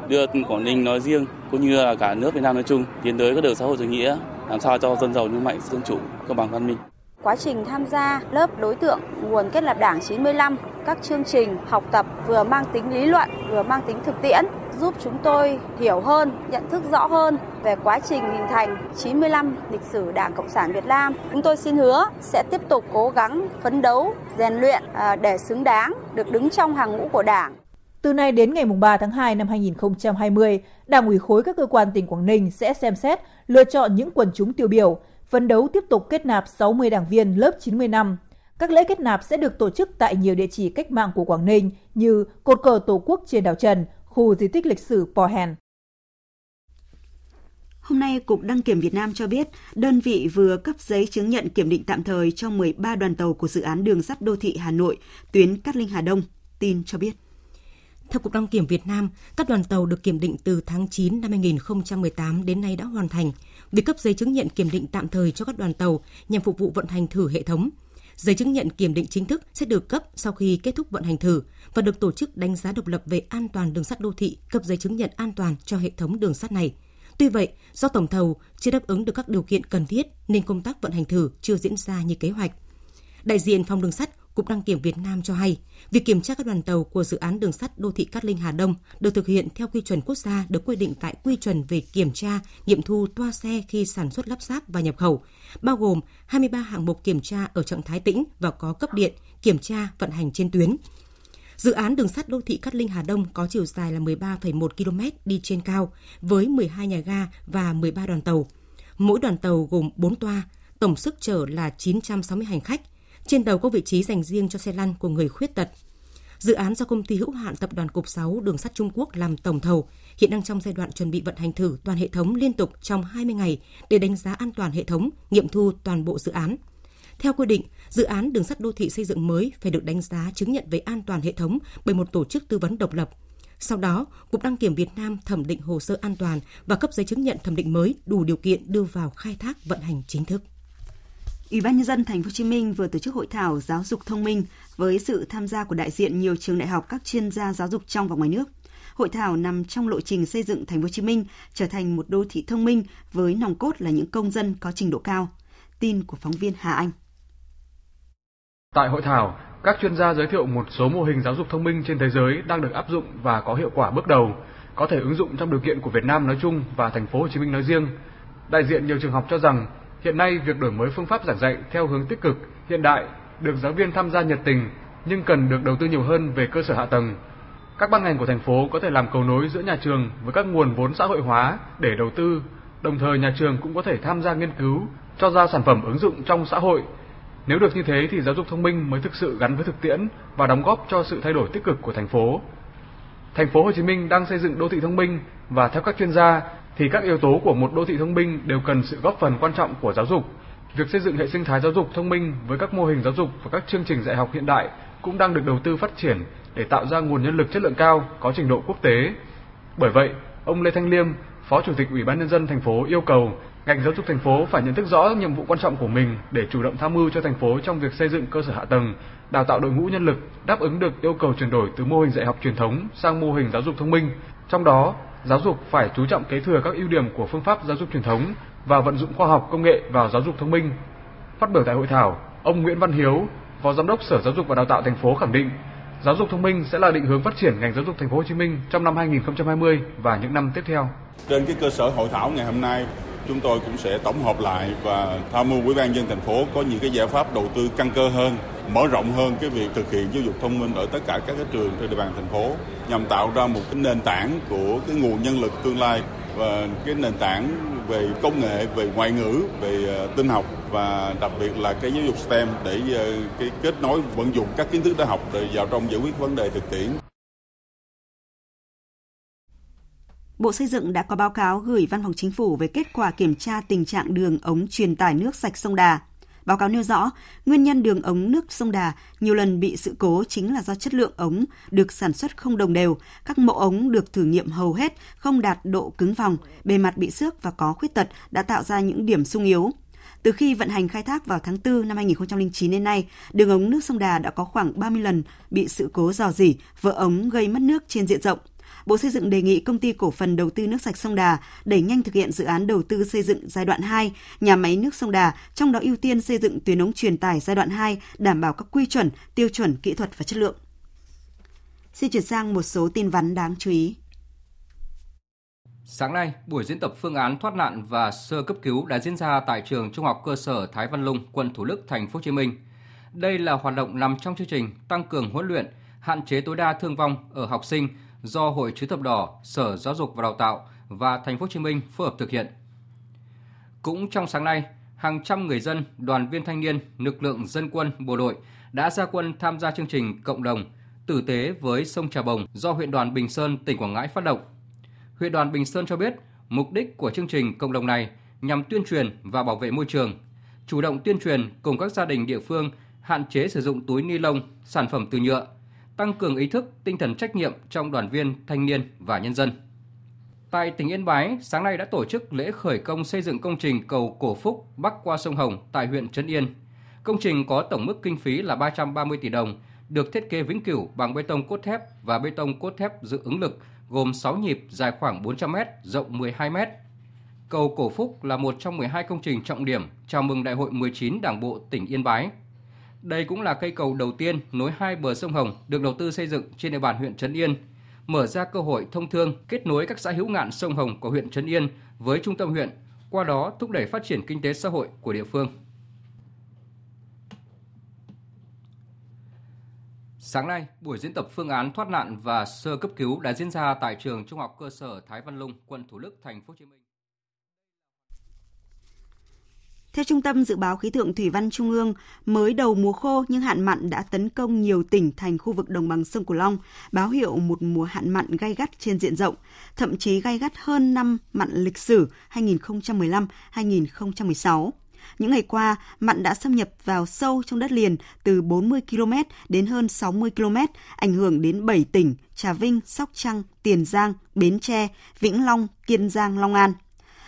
đưa Quảng Ninh nói riêng cũng như là cả nước Việt Nam nói chung tiến tới các đường xã hội chủ nghĩa làm sao cho dân giàu nước mạnh dân chủ công bằng văn minh quá trình tham gia lớp đối tượng nguồn kết lập đảng 95 các chương trình học tập vừa mang tính lý luận vừa mang tính thực tiễn giúp chúng tôi hiểu hơn, nhận thức rõ hơn về quá trình hình thành 95 lịch sử Đảng Cộng sản Việt Nam. Chúng tôi xin hứa sẽ tiếp tục cố gắng phấn đấu, rèn luyện à, để xứng đáng được đứng trong hàng ngũ của Đảng. Từ nay đến ngày 3 tháng 2 năm 2020, Đảng ủy khối các cơ quan tỉnh Quảng Ninh sẽ xem xét lựa chọn những quần chúng tiêu biểu, phấn đấu tiếp tục kết nạp 60 đảng viên lớp 90 năm. Các lễ kết nạp sẽ được tổ chức tại nhiều địa chỉ cách mạng của Quảng Ninh như cột cờ Tổ quốc trên đảo Trần, khu di tích lịch sử Pò Hèn. Hôm nay, Cục Đăng kiểm Việt Nam cho biết, đơn vị vừa cấp giấy chứng nhận kiểm định tạm thời cho 13 đoàn tàu của dự án đường sắt đô thị Hà Nội, tuyến Cát Linh Hà Đông. Tin cho biết. Theo Cục Đăng kiểm Việt Nam, các đoàn tàu được kiểm định từ tháng 9 năm 2018 đến nay đã hoàn thành việc cấp giấy chứng nhận kiểm định tạm thời cho các đoàn tàu nhằm phục vụ vận hành thử hệ thống. Giấy chứng nhận kiểm định chính thức sẽ được cấp sau khi kết thúc vận hành thử và được tổ chức đánh giá độc lập về an toàn đường sắt đô thị cấp giấy chứng nhận an toàn cho hệ thống đường sắt này. Tuy vậy, do tổng thầu chưa đáp ứng được các điều kiện cần thiết nên công tác vận hành thử chưa diễn ra như kế hoạch. Đại diện phòng đường sắt Cục Đăng kiểm Việt Nam cho hay, việc kiểm tra các đoàn tàu của dự án đường sắt đô thị Cát Linh Hà Đông được thực hiện theo quy chuẩn quốc gia được quy định tại quy chuẩn về kiểm tra, nghiệm thu toa xe khi sản xuất lắp ráp và nhập khẩu, bao gồm 23 hạng mục kiểm tra ở trạng thái tĩnh và có cấp điện, kiểm tra vận hành trên tuyến. Dự án đường sắt đô thị Cát Linh Hà Đông có chiều dài là 13,1 km đi trên cao với 12 nhà ga và 13 đoàn tàu. Mỗi đoàn tàu gồm 4 toa, tổng sức chở là 960 hành khách – trên đầu có vị trí dành riêng cho xe lăn của người khuyết tật. Dự án do công ty hữu hạn tập đoàn Cục 6 Đường sắt Trung Quốc làm tổng thầu, hiện đang trong giai đoạn chuẩn bị vận hành thử toàn hệ thống liên tục trong 20 ngày để đánh giá an toàn hệ thống, nghiệm thu toàn bộ dự án. Theo quy định, dự án đường sắt đô thị xây dựng mới phải được đánh giá chứng nhận về an toàn hệ thống bởi một tổ chức tư vấn độc lập. Sau đó, Cục Đăng kiểm Việt Nam thẩm định hồ sơ an toàn và cấp giấy chứng nhận thẩm định mới đủ điều kiện đưa vào khai thác vận hành chính thức. Ủy ban nhân dân thành phố Hồ Chí Minh vừa tổ chức hội thảo giáo dục thông minh với sự tham gia của đại diện nhiều trường đại học các chuyên gia giáo dục trong và ngoài nước. Hội thảo nằm trong lộ trình xây dựng thành phố Hồ Chí Minh trở thành một đô thị thông minh với nòng cốt là những công dân có trình độ cao. Tin của phóng viên Hà Anh. Tại hội thảo, các chuyên gia giới thiệu một số mô hình giáo dục thông minh trên thế giới đang được áp dụng và có hiệu quả bước đầu, có thể ứng dụng trong điều kiện của Việt Nam nói chung và thành phố Hồ Chí Minh nói riêng. Đại diện nhiều trường học cho rằng Hiện nay, việc đổi mới phương pháp giảng dạy theo hướng tích cực, hiện đại được giáo viên tham gia nhiệt tình nhưng cần được đầu tư nhiều hơn về cơ sở hạ tầng. Các ban ngành của thành phố có thể làm cầu nối giữa nhà trường với các nguồn vốn xã hội hóa để đầu tư, đồng thời nhà trường cũng có thể tham gia nghiên cứu, cho ra sản phẩm ứng dụng trong xã hội. Nếu được như thế thì giáo dục thông minh mới thực sự gắn với thực tiễn và đóng góp cho sự thay đổi tích cực của thành phố. Thành phố Hồ Chí Minh đang xây dựng đô thị thông minh và theo các chuyên gia, thì các yếu tố của một đô thị thông minh đều cần sự góp phần quan trọng của giáo dục. Việc xây dựng hệ sinh thái giáo dục thông minh với các mô hình giáo dục và các chương trình dạy học hiện đại cũng đang được đầu tư phát triển để tạo ra nguồn nhân lực chất lượng cao có trình độ quốc tế. Bởi vậy, ông Lê Thanh Liêm, Phó Chủ tịch Ủy ban nhân dân thành phố yêu cầu ngành giáo dục thành phố phải nhận thức rõ nhiệm vụ quan trọng của mình để chủ động tham mưu cho thành phố trong việc xây dựng cơ sở hạ tầng, đào tạo đội ngũ nhân lực đáp ứng được yêu cầu chuyển đổi từ mô hình dạy học truyền thống sang mô hình giáo dục thông minh. Trong đó, giáo dục phải chú trọng kế thừa các ưu điểm của phương pháp giáo dục truyền thống và vận dụng khoa học công nghệ vào giáo dục thông minh. Phát biểu tại hội thảo, ông Nguyễn Văn Hiếu, Phó Giám đốc Sở Giáo dục và Đào tạo thành phố khẳng định, giáo dục thông minh sẽ là định hướng phát triển ngành giáo dục thành phố Hồ Chí Minh trong năm 2020 và những năm tiếp theo. Trên cái cơ sở hội thảo ngày hôm nay, chúng tôi cũng sẽ tổng hợp lại và tham mưu Ủy ban dân thành phố có những cái giải pháp đầu tư căn cơ hơn, mở rộng hơn cái việc thực hiện giáo dục thông minh ở tất cả các cái trường trên địa bàn thành phố nhằm tạo ra một cái nền tảng của cái nguồn nhân lực tương lai và cái nền tảng về công nghệ, về ngoại ngữ, về ờ, tin học và đặc biệt là cái giáo dục STEM để ờ, cái kết nối vận dụng các kiến thức đã học để vào trong giải quyết vấn đề thực tiễn. Bộ Xây dựng đã có báo cáo gửi Văn phòng Chính phủ về kết quả kiểm tra tình trạng đường ống truyền tải nước sạch sông Đà. Báo cáo nêu rõ, nguyên nhân đường ống nước sông Đà nhiều lần bị sự cố chính là do chất lượng ống được sản xuất không đồng đều, các mẫu ống được thử nghiệm hầu hết không đạt độ cứng vòng, bề mặt bị xước và có khuyết tật đã tạo ra những điểm sung yếu. Từ khi vận hành khai thác vào tháng 4 năm 2009 đến nay, đường ống nước sông Đà đã có khoảng 30 lần bị sự cố dò dỉ, vỡ ống gây mất nước trên diện rộng. Bộ Xây dựng đề nghị công ty cổ phần đầu tư nước sạch sông Đà đẩy nhanh thực hiện dự án đầu tư xây dựng giai đoạn 2 nhà máy nước sông Đà, trong đó ưu tiên xây dựng tuyến ống truyền tải giai đoạn 2 đảm bảo các quy chuẩn, tiêu chuẩn kỹ thuật và chất lượng. Xin chuyển sang một số tin vắn đáng chú ý. Sáng nay, buổi diễn tập phương án thoát nạn và sơ cấp cứu đã diễn ra tại trường Trung học cơ sở Thái Văn Lung, quận Thủ Đức, thành phố Hồ Chí Minh. Đây là hoạt động nằm trong chương trình tăng cường huấn luyện, hạn chế tối đa thương vong ở học sinh do Hội Chữ thập đỏ, Sở Giáo dục và Đào tạo và Thành phố Hồ Chí Minh phối hợp thực hiện. Cũng trong sáng nay, hàng trăm người dân, đoàn viên thanh niên, lực lượng dân quân, bộ đội đã ra quân tham gia chương trình cộng đồng tử tế với sông Trà Bồng do huyện đoàn Bình Sơn, tỉnh Quảng Ngãi phát động. Huyện đoàn Bình Sơn cho biết, mục đích của chương trình cộng đồng này nhằm tuyên truyền và bảo vệ môi trường, chủ động tuyên truyền cùng các gia đình địa phương hạn chế sử dụng túi ni lông, sản phẩm từ nhựa, tăng cường ý thức, tinh thần trách nhiệm trong đoàn viên, thanh niên và nhân dân. Tại tỉnh Yên Bái, sáng nay đã tổ chức lễ khởi công xây dựng công trình cầu Cổ Phúc bắc qua sông Hồng tại huyện Trấn Yên. Công trình có tổng mức kinh phí là 330 tỷ đồng, được thiết kế vĩnh cửu bằng bê tông cốt thép và bê tông cốt thép dự ứng lực gồm 6 nhịp dài khoảng 400 m, rộng 12 m. Cầu Cổ Phúc là một trong 12 công trình trọng điểm chào mừng Đại hội 19 Đảng bộ tỉnh Yên Bái. Đây cũng là cây cầu đầu tiên nối hai bờ sông Hồng được đầu tư xây dựng trên địa bàn huyện Trấn Yên, mở ra cơ hội thông thương kết nối các xã hữu ngạn sông Hồng của huyện Trấn Yên với trung tâm huyện, qua đó thúc đẩy phát triển kinh tế xã hội của địa phương. Sáng nay, buổi diễn tập phương án thoát nạn và sơ cấp cứu đã diễn ra tại trường Trung học cơ sở Thái Văn Lung, quận Thủ Đức, thành phố Hồ Chí Minh. Theo Trung tâm Dự báo Khí tượng Thủy văn Trung ương, mới đầu mùa khô nhưng hạn mặn đã tấn công nhiều tỉnh thành khu vực đồng bằng sông Cửu Long, báo hiệu một mùa hạn mặn gay gắt trên diện rộng, thậm chí gay gắt hơn năm mặn lịch sử 2015-2016. Những ngày qua, mặn đã xâm nhập vào sâu trong đất liền từ 40 km đến hơn 60 km, ảnh hưởng đến 7 tỉnh Trà Vinh, Sóc Trăng, Tiền Giang, Bến Tre, Vĩnh Long, Kiên Giang, Long An.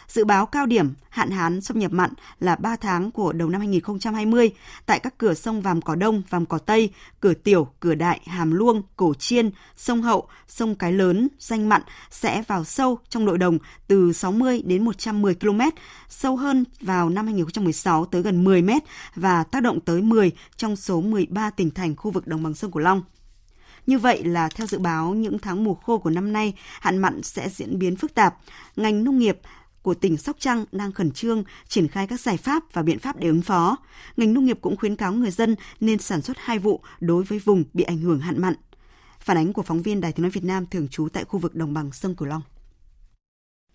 Dự báo cao điểm hạn hán xâm nhập mặn là 3 tháng của đầu năm 2020 tại các cửa sông Vàm Cỏ Đông, Vàm Cỏ Tây, Cửa Tiểu, Cửa Đại, Hàm Luông, Cổ Chiên, sông Hậu, sông Cái Lớn, danh mặn sẽ vào sâu trong nội đồng từ 60 đến 110 km, sâu hơn vào năm 2016 tới gần 10 m và tác động tới 10 trong số 13 tỉnh thành khu vực đồng bằng sông Cửu Long. Như vậy là theo dự báo những tháng mùa khô của năm nay, hạn mặn sẽ diễn biến phức tạp. Ngành nông nghiệp của tỉnh Sóc Trăng đang khẩn trương triển khai các giải pháp và biện pháp để ứng phó. Ngành nông nghiệp cũng khuyến cáo người dân nên sản xuất hai vụ đối với vùng bị ảnh hưởng hạn mặn. Phản ánh của phóng viên Đài Tiếng nói Việt Nam thường trú tại khu vực đồng bằng sông Cửu Long.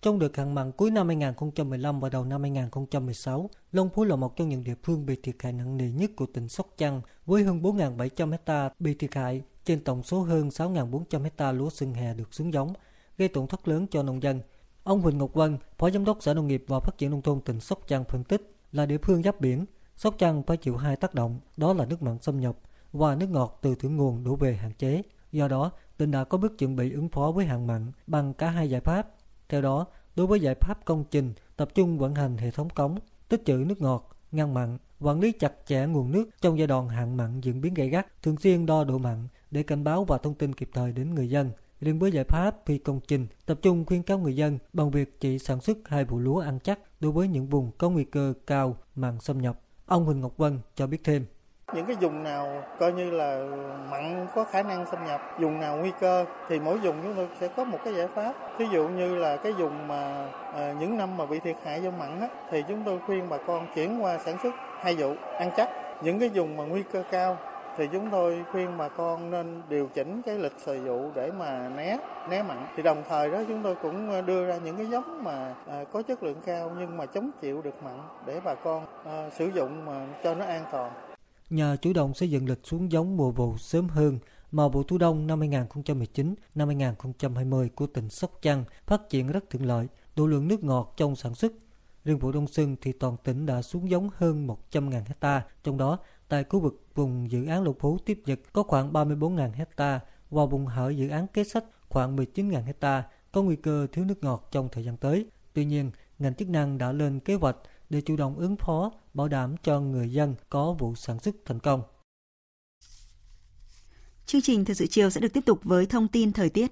Trong đợt hạn mặn cuối năm 2015 và đầu năm 2016, Long Phú là một trong những địa phương bị thiệt hại nặng nề nhất của tỉnh Sóc Trăng với hơn 4.700 hecta bị thiệt hại trên tổng số hơn 6.400 hecta lúa xuân hè được xuống giống, gây tổn thất lớn cho nông dân. Ông Huỳnh Ngọc Vân, Phó Giám đốc Sở Nông nghiệp và Phát triển Nông thôn tỉnh Sóc Trăng phân tích là địa phương giáp biển, Sóc Trăng phải chịu hai tác động, đó là nước mặn xâm nhập và nước ngọt từ thượng nguồn đổ về hạn chế. Do đó, tỉnh đã có bước chuẩn bị ứng phó với hạn mặn bằng cả hai giải pháp. Theo đó, đối với giải pháp công trình, tập trung vận hành hệ thống cống, tích trữ nước ngọt, ngăn mặn, quản lý chặt chẽ nguồn nước trong giai đoạn hạn mặn diễn biến gay gắt, thường xuyên đo độ mặn để cảnh báo và thông tin kịp thời đến người dân. Riêng với giải pháp phi công trình, tập trung khuyên cáo người dân bằng việc chỉ sản xuất hai vụ lúa ăn chắc đối với những vùng có nguy cơ cao mặn xâm nhập. Ông Huỳnh Ngọc Vân cho biết thêm. Những cái vùng nào coi như là mặn có khả năng xâm nhập, vùng nào nguy cơ thì mỗi vùng chúng tôi sẽ có một cái giải pháp. Ví dụ như là cái vùng mà à, những năm mà bị thiệt hại do mặn á, thì chúng tôi khuyên bà con chuyển qua sản xuất hai vụ ăn chắc. Những cái vùng mà nguy cơ cao thì chúng tôi khuyên bà con nên điều chỉnh cái lịch thời vụ để mà né né mặn thì đồng thời đó chúng tôi cũng ờ, đưa ra những cái giống mà à, có chất lượng cao nhưng mà chống chịu được mặn để bà con à, sử dụng mà cho nó an toàn nhờ chủ động xây dựng lịch xuống giống mùa vụ sớm hơn mà vụ thu đông năm 2019 năm 2020 của tỉnh Sóc Trăng phát triển rất thuận lợi, độ lượng nước ngọt trong sản xuất. Riêng vụ đông xuân thì toàn tỉnh đã xuống giống hơn 100.000 hecta, trong đó tại khu vực vùng dự án Lục Phú tiếp nhật có khoảng 34.000 hecta và vùng hở dự án kế sách khoảng 19.000 hecta có nguy cơ thiếu nước ngọt trong thời gian tới. Tuy nhiên, ngành chức năng đã lên kế hoạch để chủ động ứng phó, bảo đảm cho người dân có vụ sản xuất thành công. Chương trình Thời sự chiều sẽ được tiếp tục với thông tin thời tiết.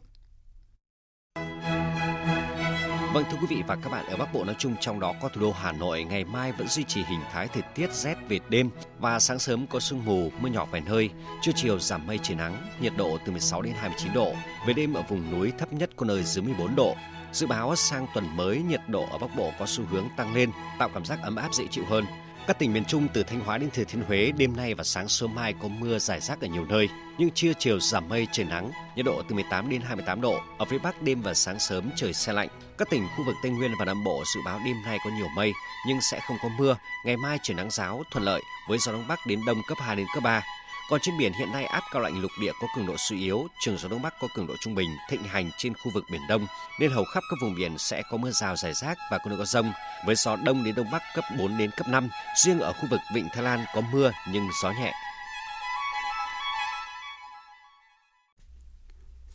Vâng thưa quý vị và các bạn, ở Bắc Bộ nói chung trong đó có thủ đô Hà Nội ngày mai vẫn duy trì hình thái thời tiết rét về đêm và sáng sớm có sương mù, mưa nhỏ vài nơi, trưa chiều giảm mây trời nắng, nhiệt độ từ 16 đến 29 độ. Về đêm ở vùng núi thấp nhất có nơi dưới 14 độ. Dự báo sang tuần mới nhiệt độ ở Bắc Bộ có xu hướng tăng lên, tạo cảm giác ấm áp dễ chịu hơn. Các tỉnh miền Trung từ Thanh Hóa đến Thừa Thiên Huế đêm nay và sáng sớm mai có mưa rải rác ở nhiều nơi, nhưng trưa chiều giảm mây trời nắng, nhiệt độ từ 18 đến 28 độ. Ở phía Bắc đêm và sáng sớm trời xe lạnh. Các tỉnh khu vực Tây Nguyên và Nam Bộ dự báo đêm nay có nhiều mây nhưng sẽ không có mưa, ngày mai trời nắng giáo thuận lợi với gió đông bắc đến đông cấp 2 đến cấp 3. Còn trên biển hiện nay áp cao lạnh lục địa có cường độ suy yếu, trường gió đông bắc có cường độ trung bình thịnh hành trên khu vực biển Đông, nên hầu khắp các vùng biển sẽ có mưa rào rải rác và có nơi có rông, với gió đông đến đông bắc cấp 4 đến cấp 5. Riêng ở khu vực Vịnh Thái Lan có mưa nhưng gió nhẹ.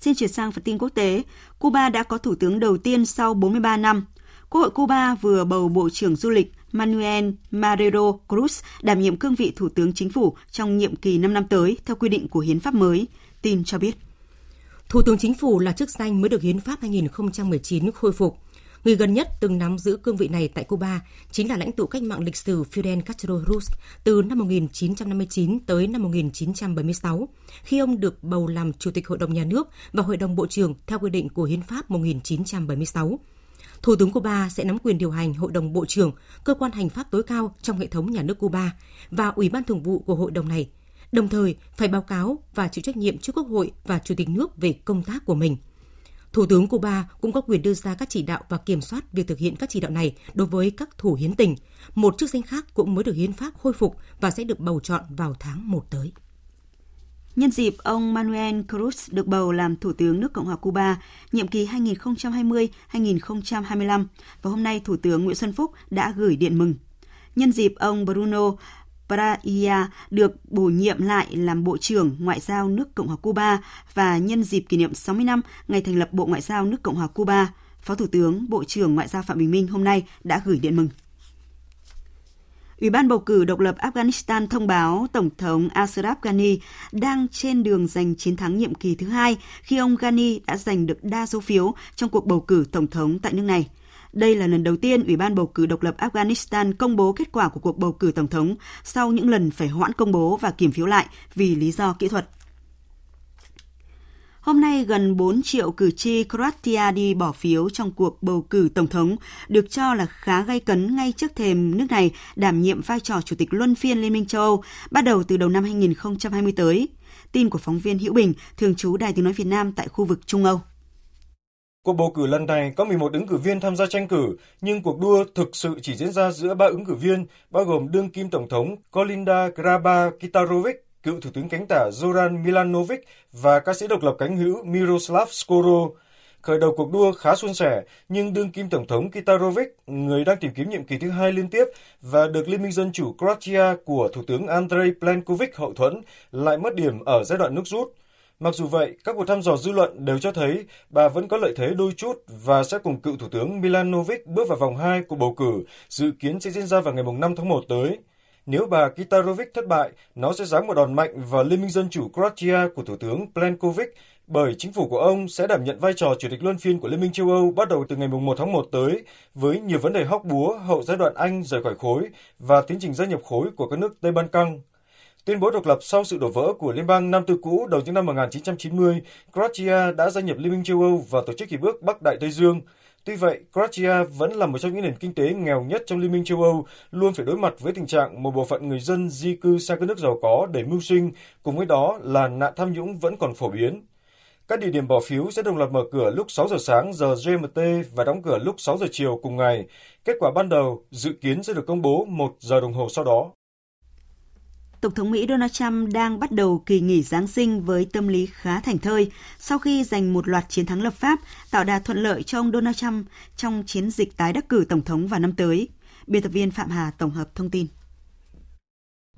Xin chuyển sang phần tin quốc tế. Cuba đã có thủ tướng đầu tiên sau 43 năm. Quốc hội Cuba vừa bầu Bộ trưởng Du lịch Manuel Marrero Cruz đảm nhiệm cương vị Thủ tướng Chính phủ trong nhiệm kỳ 5 năm tới theo quy định của hiến pháp mới. Tin cho biết. Thủ tướng Chính phủ là chức danh mới được hiến pháp 2019 khôi phục. Người gần nhất từng nắm giữ cương vị này tại Cuba chính là lãnh tụ cách mạng lịch sử Fidel Castro Ruz từ năm 1959 tới năm 1976, khi ông được bầu làm Chủ tịch Hội đồng Nhà nước và Hội đồng Bộ trưởng theo quy định của Hiến pháp 1976. Thủ tướng Cuba sẽ nắm quyền điều hành Hội đồng Bộ trưởng, cơ quan hành pháp tối cao trong hệ thống nhà nước Cuba và Ủy ban thường vụ của hội đồng này, đồng thời phải báo cáo và chịu trách nhiệm trước Quốc hội và Chủ tịch nước về công tác của mình – Thủ tướng Cuba cũng có quyền đưa ra các chỉ đạo và kiểm soát việc thực hiện các chỉ đạo này đối với các thủ hiến tỉnh. Một chức danh khác cũng mới được hiến pháp khôi phục và sẽ được bầu chọn vào tháng 1 tới. Nhân dịp ông Manuel Cruz được bầu làm Thủ tướng nước Cộng hòa Cuba nhiệm kỳ 2020-2025 và hôm nay Thủ tướng Nguyễn Xuân Phúc đã gửi điện mừng. Nhân dịp ông Bruno Praia được bổ nhiệm lại làm Bộ trưởng Ngoại giao nước Cộng hòa Cuba và nhân dịp kỷ niệm 60 năm ngày thành lập Bộ Ngoại giao nước Cộng hòa Cuba, Phó Thủ tướng Bộ trưởng Ngoại giao Phạm Bình Minh hôm nay đã gửi điện mừng. Ủy ban bầu cử độc lập Afghanistan thông báo Tổng thống Ashraf Ghani đang trên đường giành chiến thắng nhiệm kỳ thứ hai khi ông Ghani đã giành được đa số phiếu trong cuộc bầu cử tổng thống tại nước này. Đây là lần đầu tiên Ủy ban bầu cử độc lập Afghanistan công bố kết quả của cuộc bầu cử tổng thống sau những lần phải hoãn công bố và kiểm phiếu lại vì lý do kỹ thuật. Hôm nay, gần 4 triệu cử tri Croatia đi bỏ phiếu trong cuộc bầu cử tổng thống, được cho là khá gay cấn ngay trước thềm nước này đảm nhiệm vai trò chủ tịch luân phiên Liên minh châu Âu, bắt đầu từ đầu năm 2020 tới. Tin của phóng viên Hữu Bình, thường trú Đài tiếng nói Việt Nam tại khu vực Trung Âu. Cuộc bầu cử lần này có 11 ứng cử viên tham gia tranh cử, nhưng cuộc đua thực sự chỉ diễn ra giữa ba ứng cử viên, bao gồm đương kim tổng thống Kolinda Graba-Kitarovic, cựu thủ tướng cánh tả Zoran Milanovic và ca sĩ độc lập cánh hữu Miroslav Skoro. Khởi đầu cuộc đua khá suôn sẻ, nhưng đương kim tổng thống Kitarovic, người đang tìm kiếm nhiệm kỳ thứ hai liên tiếp và được Liên minh Dân chủ Croatia của thủ tướng Andrei Plenkovic hậu thuẫn, lại mất điểm ở giai đoạn nước rút. Mặc dù vậy, các cuộc thăm dò dư luận đều cho thấy bà vẫn có lợi thế đôi chút và sẽ cùng cựu Thủ tướng Milanovic bước vào vòng 2 của bầu cử, dự kiến sẽ diễn ra vào ngày 5 tháng 1 tới. Nếu bà Kitarovic thất bại, nó sẽ giáng một đòn mạnh vào Liên minh Dân chủ Croatia của Thủ tướng Plenkovic bởi chính phủ của ông sẽ đảm nhận vai trò chủ tịch luân phiên của Liên minh châu Âu bắt đầu từ ngày 1 tháng 1 tới, với nhiều vấn đề hóc búa hậu giai đoạn Anh rời khỏi khối và tiến trình gia nhập khối của các nước Tây Ban Căng. Tuyên bố độc lập sau sự đổ vỡ của Liên bang Nam Tư cũ đầu những năm 1990, Croatia đã gia nhập Liên minh châu Âu và Tổ chức Hiệp ước Bắc Đại Tây Dương. Tuy vậy, Croatia vẫn là một trong những nền kinh tế nghèo nhất trong Liên minh châu Âu, luôn phải đối mặt với tình trạng một bộ phận người dân di cư sang các nước giàu có để mưu sinh, cùng với đó là nạn tham nhũng vẫn còn phổ biến. Các địa điểm bỏ phiếu sẽ đồng loạt mở cửa lúc 6 giờ sáng giờ GMT và đóng cửa lúc 6 giờ chiều cùng ngày. Kết quả ban đầu dự kiến sẽ được công bố một giờ đồng hồ sau đó. Tổng thống Mỹ Donald Trump đang bắt đầu kỳ nghỉ Giáng sinh với tâm lý khá thành thơi sau khi giành một loạt chiến thắng lập pháp, tạo đà thuận lợi cho ông Donald Trump trong chiến dịch tái đắc cử Tổng thống vào năm tới. Biên tập viên Phạm Hà tổng hợp thông tin.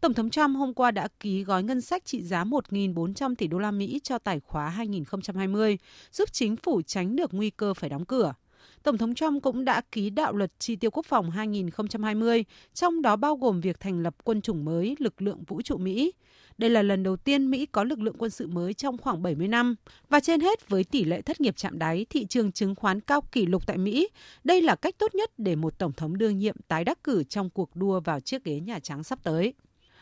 Tổng thống Trump hôm qua đã ký gói ngân sách trị giá 1.400 tỷ đô la Mỹ cho tài khóa 2020, giúp chính phủ tránh được nguy cơ phải đóng cửa. Tổng thống Trump cũng đã ký đạo luật chi tiêu quốc phòng 2020, trong đó bao gồm việc thành lập quân chủng mới lực lượng vũ trụ Mỹ. Đây là lần đầu tiên Mỹ có lực lượng quân sự mới trong khoảng 70 năm. Và trên hết với tỷ lệ thất nghiệp chạm đáy, thị trường chứng khoán cao kỷ lục tại Mỹ, đây là cách tốt nhất để một tổng thống đương nhiệm tái đắc cử trong cuộc đua vào chiếc ghế Nhà Trắng sắp tới.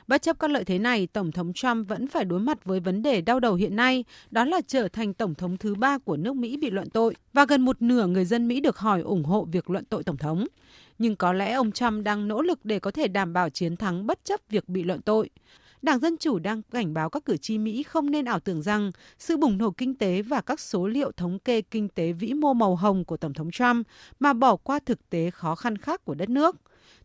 Bất chấp các lợi thế này, Tổng thống Trump vẫn phải đối mặt với vấn đề đau đầu hiện nay, đó là trở thành Tổng thống thứ ba của nước Mỹ bị luận tội, và gần một nửa người dân Mỹ được hỏi ủng hộ việc luận tội Tổng thống. Nhưng có lẽ ông Trump đang nỗ lực để có thể đảm bảo chiến thắng bất chấp việc bị luận tội. Đảng Dân Chủ đang cảnh báo các cử tri Mỹ không nên ảo tưởng rằng sự bùng nổ kinh tế và các số liệu thống kê kinh tế vĩ mô màu hồng của Tổng thống Trump mà bỏ qua thực tế khó khăn khác của đất nước.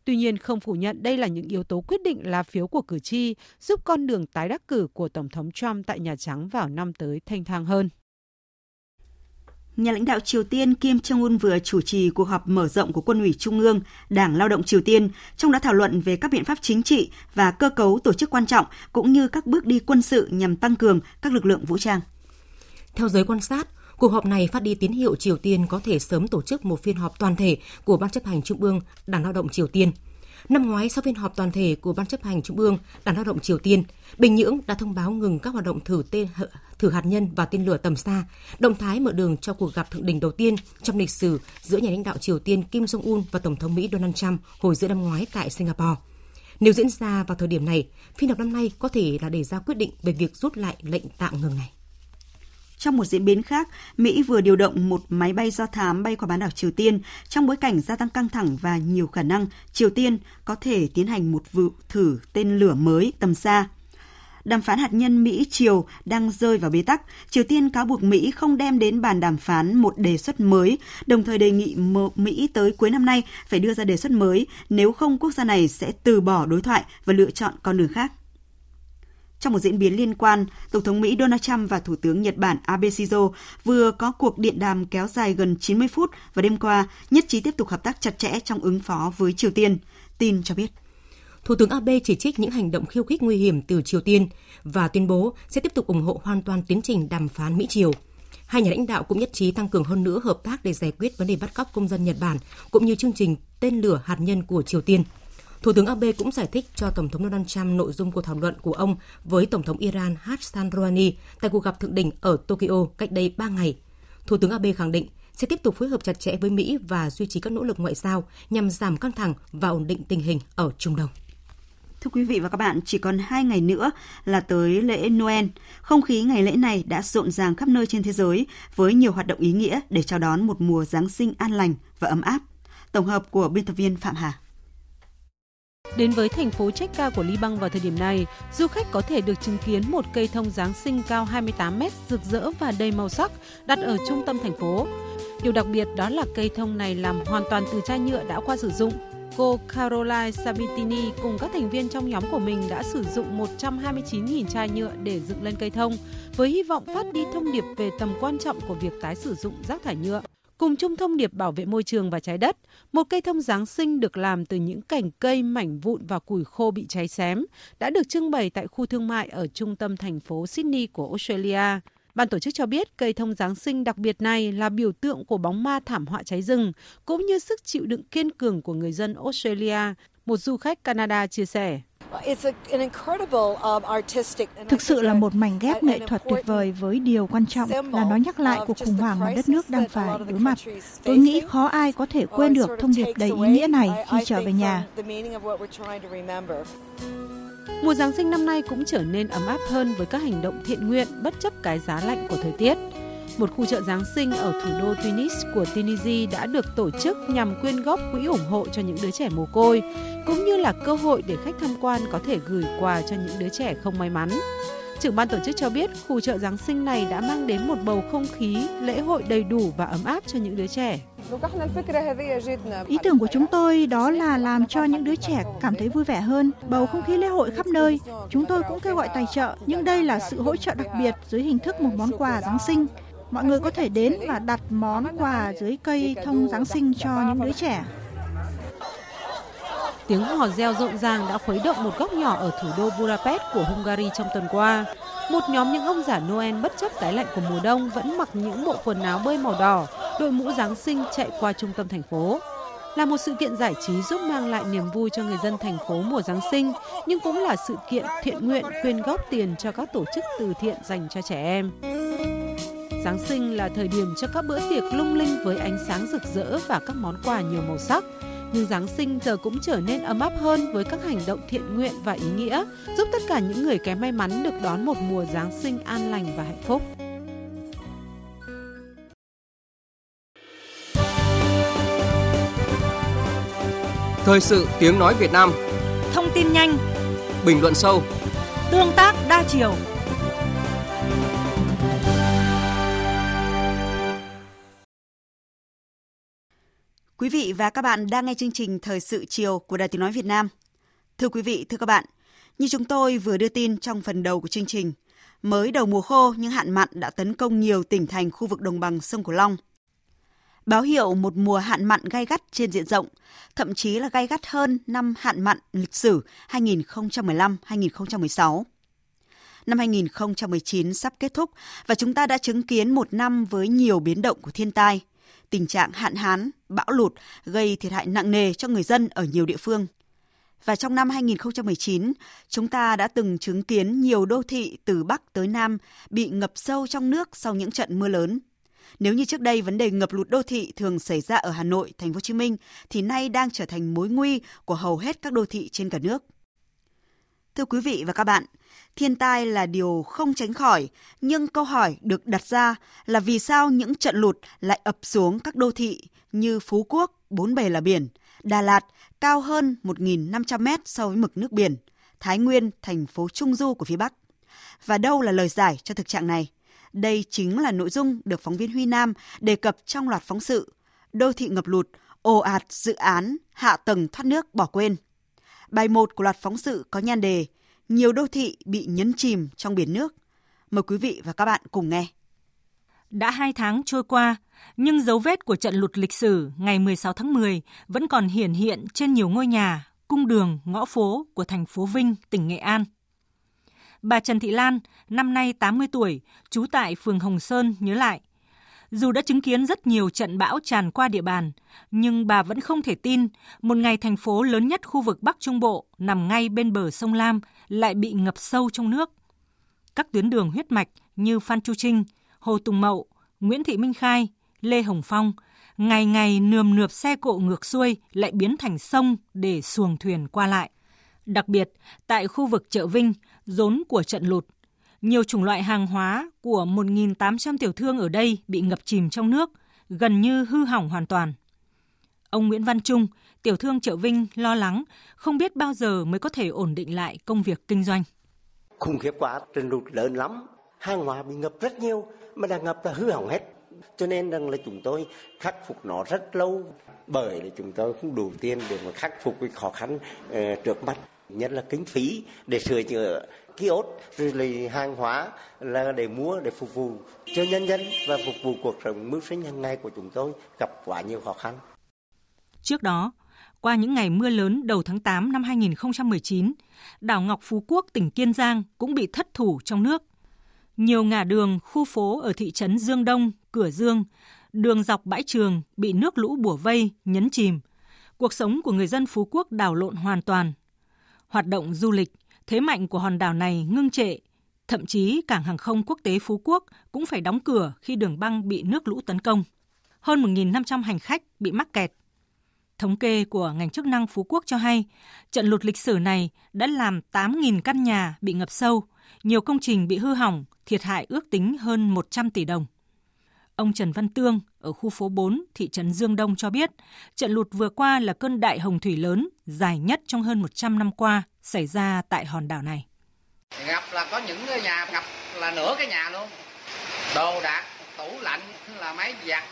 Tuy nhiên, không phủ nhận đây là những yếu tố quyết định lá phiếu của cử tri, giúp con đường tái đắc cử của Tổng thống Trump tại Nhà Trắng vào năm tới thanh thang hơn. Nhà lãnh đạo Triều Tiên Kim Jong-un vừa chủ trì cuộc họp mở rộng của Quân ủy Trung ương, Đảng Lao động Triều Tiên, trong đó thảo luận về các biện pháp chính trị và cơ cấu tổ chức quan trọng cũng như các bước đi quân sự nhằm tăng cường các lực lượng vũ trang. Theo giới quan sát, cuộc họp này phát đi tín hiệu Triều Tiên có thể sớm tổ chức một phiên họp toàn thể của Ban chấp hành Trung ương Đảng Lao động Triều Tiên. Năm ngoái, sau phiên họp toàn thể của Ban chấp hành Trung ương Đảng Lao động Triều Tiên, Bình Nhưỡng đã thông báo ngừng các hoạt động thử tên thử hạt nhân và tên lửa tầm xa, động thái mở đường cho cuộc gặp thượng đỉnh đầu tiên trong lịch sử giữa nhà lãnh đạo Triều Tiên Kim Jong-un và Tổng thống Mỹ Donald Trump hồi giữa năm ngoái tại Singapore. Nếu diễn ra vào thời điểm này, phiên họp năm nay có thể là để ra quyết định về việc rút lại lệnh tạm ngừng này. Trong một diễn biến khác, Mỹ vừa điều động một máy bay do thám bay qua bán đảo Triều Tiên trong bối cảnh gia tăng căng thẳng và nhiều khả năng Triều Tiên có thể tiến hành một vụ thử tên lửa mới tầm xa. Đàm phán hạt nhân Mỹ-Triều đang rơi vào bế tắc. Triều Tiên cáo buộc Mỹ không đem đến bàn đàm phán một đề xuất mới, đồng thời đề nghị Mỹ tới cuối năm nay phải đưa ra đề xuất mới, nếu không quốc gia này sẽ từ bỏ đối thoại và lựa chọn con đường khác. Trong một diễn biến liên quan, Tổng thống Mỹ Donald Trump và Thủ tướng Nhật Bản Abe Shinzo vừa có cuộc điện đàm kéo dài gần 90 phút và đêm qua nhất trí tiếp tục hợp tác chặt chẽ trong ứng phó với Triều Tiên. Tin cho biết. Thủ tướng Abe chỉ trích những hành động khiêu khích nguy hiểm từ Triều Tiên và tuyên bố sẽ tiếp tục ủng hộ hoàn toàn tiến trình đàm phán Mỹ-Triều. Hai nhà lãnh đạo cũng nhất trí tăng cường hơn nữa hợp tác để giải quyết vấn đề bắt cóc công dân Nhật Bản cũng như chương trình tên lửa hạt nhân của Triều Tiên. Thủ tướng Abe cũng giải thích cho Tổng thống Donald Trump nội dung cuộc thảo luận của ông với Tổng thống Iran Hassan Rouhani tại cuộc gặp thượng đỉnh ở Tokyo cách đây 3 ngày. Thủ tướng Abe khẳng định sẽ tiếp tục phối hợp chặt chẽ với Mỹ và duy trì các nỗ lực ngoại giao nhằm giảm căng thẳng và ổn định tình hình ở Trung Đông. Thưa quý vị và các bạn, chỉ còn 2 ngày nữa là tới lễ Noel. Không khí ngày lễ này đã rộn ràng khắp nơi trên thế giới với nhiều hoạt động ý nghĩa để chào đón một mùa Giáng sinh an lành và ấm áp. Tổng hợp của biên tập viên Phạm Hà. Đến với thành phố Cheka của Liban vào thời điểm này, du khách có thể được chứng kiến một cây thông Giáng sinh cao 28 mét rực rỡ và đầy màu sắc đặt ở trung tâm thành phố. Điều đặc biệt đó là cây thông này làm hoàn toàn từ chai nhựa đã qua sử dụng. Cô Caroline Sabitini cùng các thành viên trong nhóm của mình đã sử dụng 129.000 chai nhựa để dựng lên cây thông, với hy vọng phát đi thông điệp về tầm quan trọng của việc tái sử dụng rác thải nhựa. Cùng chung thông điệp bảo vệ môi trường và trái đất, một cây thông Giáng sinh được làm từ những cành cây mảnh vụn và củi khô bị cháy xém đã được trưng bày tại khu thương mại ở trung tâm thành phố Sydney của Australia. Ban tổ chức cho biết cây thông Giáng sinh đặc biệt này là biểu tượng của bóng ma thảm họa cháy rừng, cũng như sức chịu đựng kiên cường của người dân Australia, một du khách Canada chia sẻ. Um, Thực sự là một mảnh ghép nghệ thuật tuyệt vời với điều quan trọng là nó nhắc lại cuộc khủng hoảng mà đất nước đang phải đối mặt. Tôi nghĩ khó ai có thể quên được thông điệp đầy ý nghĩa này khi trở về nhà. Mùa Giáng sinh năm nay cũng trở nên ấm áp hơn với các hành động thiện nguyện bất chấp cái giá lạnh của thời tiết. Một khu chợ Giáng sinh ở thủ đô Tunis của Tunisia đã được tổ chức nhằm quyên góp quỹ ủng hộ cho những đứa trẻ mồ côi, cũng như là cơ hội để khách tham quan có thể gửi quà cho những đứa trẻ không may mắn. Trưởng ban tổ chức cho biết khu chợ Giáng sinh này đã mang đến một bầu không khí lễ hội đầy đủ và ấm áp cho những đứa trẻ. Ý tưởng của chúng tôi đó là làm cho những đứa trẻ cảm thấy vui vẻ hơn, bầu không khí lễ hội khắp nơi. Chúng tôi cũng kêu gọi tài trợ, nhưng đây là sự hỗ trợ đặc biệt dưới hình thức một món quà Giáng sinh. Mọi người có thể đến và đặt món quà dưới cây thông Giáng sinh cho những đứa trẻ. Tiếng hò reo rộn ràng đã khuấy động một góc nhỏ ở thủ đô Budapest của Hungary trong tuần qua. Một nhóm những ông giả Noel bất chấp cái lạnh của mùa đông vẫn mặc những bộ quần áo bơi màu đỏ, đội mũ Giáng sinh chạy qua trung tâm thành phố. Là một sự kiện giải trí giúp mang lại niềm vui cho người dân thành phố mùa Giáng sinh, nhưng cũng là sự kiện thiện nguyện quyên góp tiền cho các tổ chức từ thiện dành cho trẻ em. Giáng sinh là thời điểm cho các bữa tiệc lung linh với ánh sáng rực rỡ và các món quà nhiều màu sắc. Nhưng Giáng sinh giờ cũng trở nên ấm áp hơn với các hành động thiện nguyện và ý nghĩa, giúp tất cả những người kém may mắn được đón một mùa Giáng sinh an lành và hạnh phúc. Thời sự tiếng nói Việt Nam Thông tin nhanh Bình luận sâu Tương tác đa chiều Quý vị và các bạn đang nghe chương trình Thời sự chiều của Đài Tiếng Nói Việt Nam. Thưa quý vị, thưa các bạn, như chúng tôi vừa đưa tin trong phần đầu của chương trình, mới đầu mùa khô nhưng hạn mặn đã tấn công nhiều tỉnh thành khu vực đồng bằng sông Cửu Long. Báo hiệu một mùa hạn mặn gai gắt trên diện rộng, thậm chí là gai gắt hơn năm hạn mặn lịch sử 2015-2016. Năm 2019 sắp kết thúc và chúng ta đã chứng kiến một năm với nhiều biến động của thiên tai. Tình trạng hạn hán, bão lụt gây thiệt hại nặng nề cho người dân ở nhiều địa phương. Và trong năm 2019, chúng ta đã từng chứng kiến nhiều đô thị từ Bắc tới Nam bị ngập sâu trong nước sau những trận mưa lớn. Nếu như trước đây vấn đề ngập lụt đô thị thường xảy ra ở Hà Nội, Thành phố Hồ Chí Minh thì nay đang trở thành mối nguy của hầu hết các đô thị trên cả nước. Thưa quý vị và các bạn, thiên tai là điều không tránh khỏi, nhưng câu hỏi được đặt ra là vì sao những trận lụt lại ập xuống các đô thị như Phú Quốc, bốn bề là biển, Đà Lạt cao hơn 1.500 mét so với mực nước biển, Thái Nguyên, thành phố Trung Du của phía Bắc. Và đâu là lời giải cho thực trạng này? Đây chính là nội dung được phóng viên Huy Nam đề cập trong loạt phóng sự Đô thị ngập lụt, ồ ạt dự án, hạ tầng thoát nước bỏ quên. Bài 1 của loạt phóng sự có nhan đề Nhiều đô thị bị nhấn chìm trong biển nước. Mời quý vị và các bạn cùng nghe. Đã hai tháng trôi qua, nhưng dấu vết của trận lụt lịch sử ngày 16 tháng 10 vẫn còn hiển hiện trên nhiều ngôi nhà, cung đường, ngõ phố của thành phố Vinh, tỉnh Nghệ An. Bà Trần Thị Lan, năm nay 80 tuổi, trú tại phường Hồng Sơn nhớ lại. Dù đã chứng kiến rất nhiều trận bão tràn qua địa bàn, nhưng bà vẫn không thể tin một ngày thành phố lớn nhất khu vực Bắc Trung Bộ nằm ngay bên bờ sông Lam lại bị ngập sâu trong nước. Các tuyến đường huyết mạch như Phan Chu Trinh, Hồ Tùng Mậu, Nguyễn Thị Minh Khai, Lê Hồng Phong, ngày ngày nườm nượp xe cộ ngược xuôi lại biến thành sông để xuồng thuyền qua lại. Đặc biệt, tại khu vực chợ Vinh, rốn của trận lụt, nhiều chủng loại hàng hóa của 1.800 tiểu thương ở đây bị ngập chìm trong nước, gần như hư hỏng hoàn toàn. Ông Nguyễn Văn Trung, tiểu thương chợ Vinh lo lắng, không biết bao giờ mới có thể ổn định lại công việc kinh doanh. Khủng khiếp quá, trận lụt lớn lắm, hàng hóa bị ngập rất nhiều, mà đã ngập là hư hỏng hết. Cho nên rằng là chúng tôi khắc phục nó rất lâu, bởi là chúng tôi không đủ tiền để mà khắc phục cái khó khăn uh, trước mắt nhất là kinh phí để sửa chữa kiosk rồi là hàng hóa là để mua để phục vụ cho nhân dân và phục vụ cuộc sống mưu sinh hàng ngày của chúng tôi gặp quá nhiều khó khăn. Trước đó, qua những ngày mưa lớn đầu tháng 8 năm 2019, đảo Ngọc Phú Quốc, tỉnh Kiên Giang cũng bị thất thủ trong nước. Nhiều ngã đường, khu phố ở thị trấn Dương Đông, Cửa Dương, đường dọc bãi trường bị nước lũ bủa vây, nhấn chìm. Cuộc sống của người dân Phú Quốc đảo lộn hoàn toàn. Hoạt động du lịch, thế mạnh của hòn đảo này ngưng trệ. Thậm chí cảng hàng không quốc tế Phú Quốc cũng phải đóng cửa khi đường băng bị nước lũ tấn công. Hơn 1.500 hành khách bị mắc kẹt. Thống kê của ngành chức năng Phú Quốc cho hay, trận lụt lịch sử này đã làm 8.000 căn nhà bị ngập sâu, nhiều công trình bị hư hỏng, thiệt hại ước tính hơn 100 tỷ đồng. Ông Trần Văn Tương ở khu phố 4, thị trấn Dương Đông cho biết, trận lụt vừa qua là cơn đại hồng thủy lớn dài nhất trong hơn 100 năm qua xảy ra tại hòn đảo này. Ngập là có những nhà ngập là nửa cái nhà luôn. Đồ đạc, tủ lạnh là máy giặt,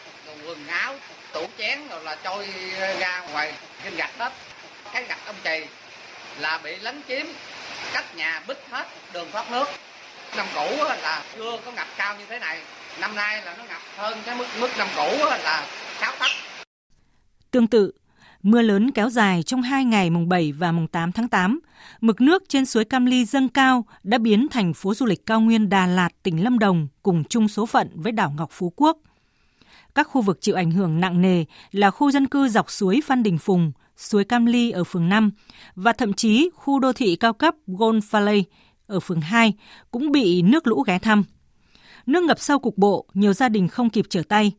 quần áo, tủ chén rồi là trôi ra ngoài trên gạch hết. Cái gạch ông trì là bị lấn chiếm, cách nhà bích hết đường thoát nước. Năm cũ là chưa có ngập cao như thế này năm nay là nó ngập hơn cái mức mức năm cũ là 6 tấc. Tương tự, mưa lớn kéo dài trong hai ngày mùng 7 và mùng 8 tháng 8, mực nước trên suối Cam Ly dâng cao đã biến thành phố du lịch cao nguyên Đà Lạt, tỉnh Lâm Đồng cùng chung số phận với đảo Ngọc Phú Quốc. Các khu vực chịu ảnh hưởng nặng nề là khu dân cư dọc suối Phan Đình Phùng, suối Cam Ly ở phường 5 và thậm chí khu đô thị cao cấp Gold Valley ở phường 2 cũng bị nước lũ ghé thăm. Nước ngập sâu cục bộ, nhiều gia đình không kịp trở tay.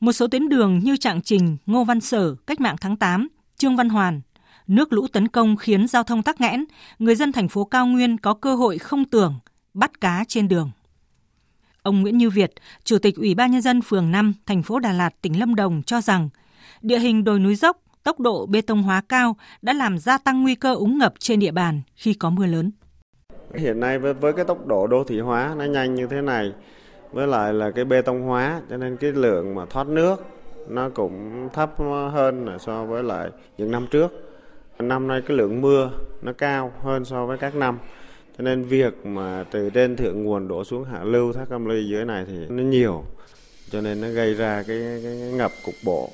Một số tuyến đường như Trạng Trình, Ngô Văn Sở, Cách mạng tháng 8, Trương Văn Hoàn. Nước lũ tấn công khiến giao thông tắc nghẽn, người dân thành phố Cao Nguyên có cơ hội không tưởng, bắt cá trên đường. Ông Nguyễn Như Việt, Chủ tịch Ủy ban Nhân dân phường 5, thành phố Đà Lạt, tỉnh Lâm Đồng cho rằng địa hình đồi núi dốc, tốc độ bê tông hóa cao đã làm gia tăng nguy cơ úng ngập trên địa bàn khi có mưa lớn. Hiện nay với, với cái tốc độ đô thị hóa nó nhanh như thế này với lại là cái bê tông hóa cho nên cái lượng mà thoát nước nó cũng thấp hơn so với lại những năm trước. Năm nay cái lượng mưa nó cao hơn so với các năm. Cho nên việc mà từ trên thượng nguồn đổ xuống hạ lưu thác cam ly dưới này thì nó nhiều cho nên nó gây ra cái, cái ngập cục bộ.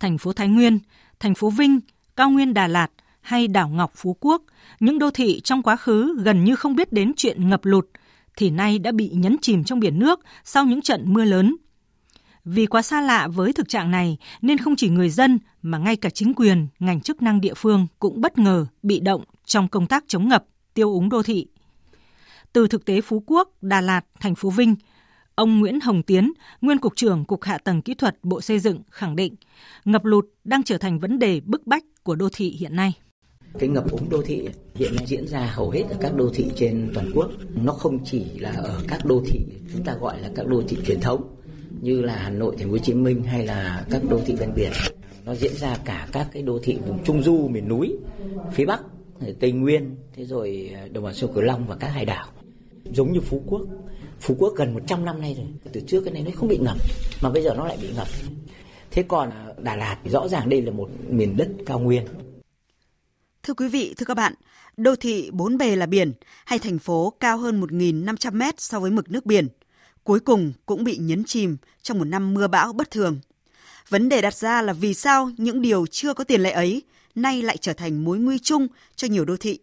Thành phố Thái Nguyên, thành phố Vinh, cao nguyên Đà Lạt, hay đảo Ngọc Phú Quốc, những đô thị trong quá khứ gần như không biết đến chuyện ngập lụt, thì nay đã bị nhấn chìm trong biển nước sau những trận mưa lớn. Vì quá xa lạ với thực trạng này nên không chỉ người dân mà ngay cả chính quyền, ngành chức năng địa phương cũng bất ngờ, bị động trong công tác chống ngập, tiêu úng đô thị. Từ thực tế Phú Quốc, Đà Lạt, thành phố Vinh, ông Nguyễn Hồng Tiến, nguyên cục trưởng Cục Hạ tầng Kỹ thuật Bộ Xây dựng khẳng định, ngập lụt đang trở thành vấn đề bức bách của đô thị hiện nay. Cái ngập úng đô thị hiện nay diễn ra hầu hết ở các đô thị trên toàn quốc. Nó không chỉ là ở các đô thị chúng ta gọi là các đô thị truyền thống như là Hà Nội, Thành phố Hồ Chí Minh hay là các đô thị ven biển. Nó diễn ra cả các cái đô thị vùng trung du miền núi, phía Bắc, Tây Nguyên, thế rồi à, đồng bằng sông Cửu Long và các hải đảo. Giống như Phú Quốc. Phú Quốc gần 100 năm nay rồi, từ trước cái này nó không bị ngập mà bây giờ nó lại bị ngập. Thế còn à, Đà Lạt thì rõ ràng đây là một miền đất cao nguyên. Thưa quý vị, thưa các bạn, đô thị bốn bề là biển hay thành phố cao hơn 1.500 mét so với mực nước biển, cuối cùng cũng bị nhấn chìm trong một năm mưa bão bất thường. Vấn đề đặt ra là vì sao những điều chưa có tiền lệ ấy nay lại trở thành mối nguy chung cho nhiều đô thị.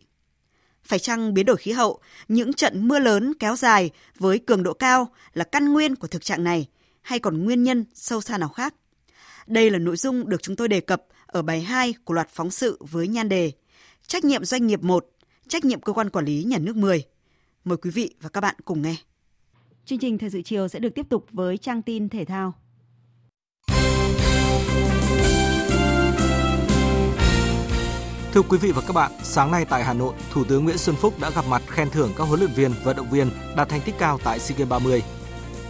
Phải chăng biến đổi khí hậu, những trận mưa lớn kéo dài với cường độ cao là căn nguyên của thực trạng này hay còn nguyên nhân sâu xa nào khác? Đây là nội dung được chúng tôi đề cập ở bài 2 của loạt phóng sự với nhan đề Trách nhiệm doanh nghiệp 1, trách nhiệm cơ quan quản lý nhà nước 10. Mời quý vị và các bạn cùng nghe. Chương trình Thời sự chiều sẽ được tiếp tục với trang tin thể thao. Thưa quý vị và các bạn, sáng nay tại Hà Nội, Thủ tướng Nguyễn Xuân Phúc đã gặp mặt khen thưởng các huấn luyện viên, vận động viên đạt thành tích cao tại SEA Games 30.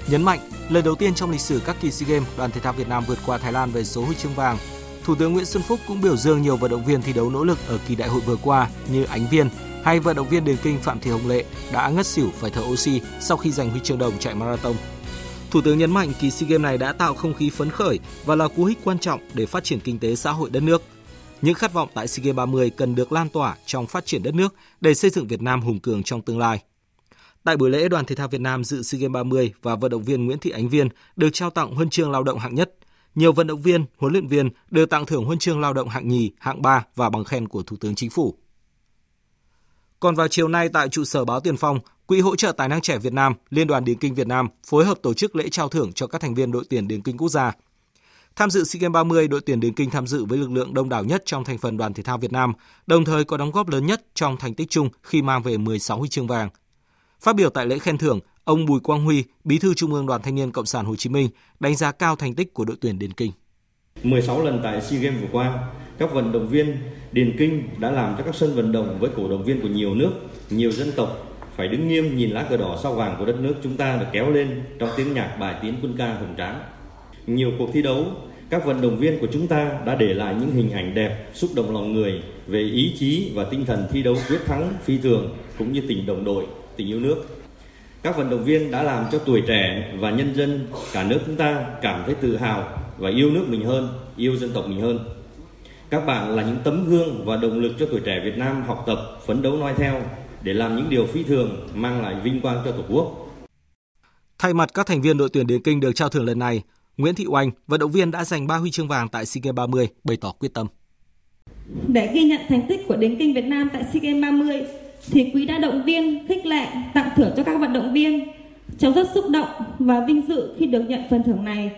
Nhấn mạnh, lần đầu tiên trong lịch sử các kỳ SEA Games, đoàn thể thao Việt Nam vượt qua Thái Lan về số huy chương vàng. Thủ tướng Nguyễn Xuân Phúc cũng biểu dương nhiều vận động viên thi đấu nỗ lực ở kỳ đại hội vừa qua như Ánh Viên hay vận động viên điền kinh Phạm Thị Hồng Lệ đã ngất xỉu phải thở oxy sau khi giành huy chương đồng chạy marathon. Thủ tướng nhấn mạnh kỳ SEA Games này đã tạo không khí phấn khởi và là cú hích quan trọng để phát triển kinh tế xã hội đất nước. Những khát vọng tại SEA Games 30 cần được lan tỏa trong phát triển đất nước để xây dựng Việt Nam hùng cường trong tương lai. Tại buổi lễ, đoàn thể thao Việt Nam dự SEA Games 30 và vận động viên Nguyễn Thị Ánh Viên được trao tặng huân chương lao động hạng nhất. Nhiều vận động viên, huấn luyện viên đều tặng thưởng huân chương lao động hạng nhì, hạng ba và bằng khen của Thủ tướng Chính phủ. Còn vào chiều nay tại trụ sở báo Tiền Phong, Quỹ hỗ trợ tài năng trẻ Việt Nam, Liên đoàn Điền kinh Việt Nam phối hợp tổ chức lễ trao thưởng cho các thành viên đội tuyển điền kinh quốc gia. Tham dự SEA Games 30, đội tuyển điền kinh tham dự với lực lượng đông đảo nhất trong thành phần đoàn thể thao Việt Nam, đồng thời có đóng góp lớn nhất trong thành tích chung khi mang về 16 huy chương vàng. Phát biểu tại lễ khen thưởng, ông Bùi Quang Huy, Bí thư Trung ương Đoàn Thanh niên Cộng sản Hồ Chí Minh đánh giá cao thành tích của đội tuyển điền kinh. 16 lần tại SEA Games vừa qua, các vận động viên điền kinh đã làm cho các sân vận động với cổ động viên của nhiều nước, nhiều dân tộc phải đứng nghiêm nhìn lá cờ đỏ sao vàng của đất nước chúng ta được kéo lên trong tiếng nhạc bài tiến quân ca hùng tráng. Nhiều cuộc thi đấu, các vận động viên của chúng ta đã để lại những hình ảnh đẹp, xúc động lòng người về ý chí và tinh thần thi đấu quyết thắng phi thường cũng như tình đồng đội, tình yêu nước. Các vận động viên đã làm cho tuổi trẻ và nhân dân cả nước chúng ta cảm thấy tự hào và yêu nước mình hơn, yêu dân tộc mình hơn. Các bạn là những tấm gương và động lực cho tuổi trẻ Việt Nam học tập, phấn đấu noi theo để làm những điều phi thường mang lại vinh quang cho Tổ quốc. Thay mặt các thành viên đội tuyển điền kinh được trao thưởng lần này, Nguyễn Thị Oanh, vận động viên đã giành 3 huy chương vàng tại SEA Games 30, bày tỏ quyết tâm. Để ghi nhận thành tích của điền kinh Việt Nam tại SEA Games 30, thì quý đã động viên, khích lệ, tặng thưởng cho các vận động viên. Cháu rất xúc động và vinh dự khi được nhận phần thưởng này.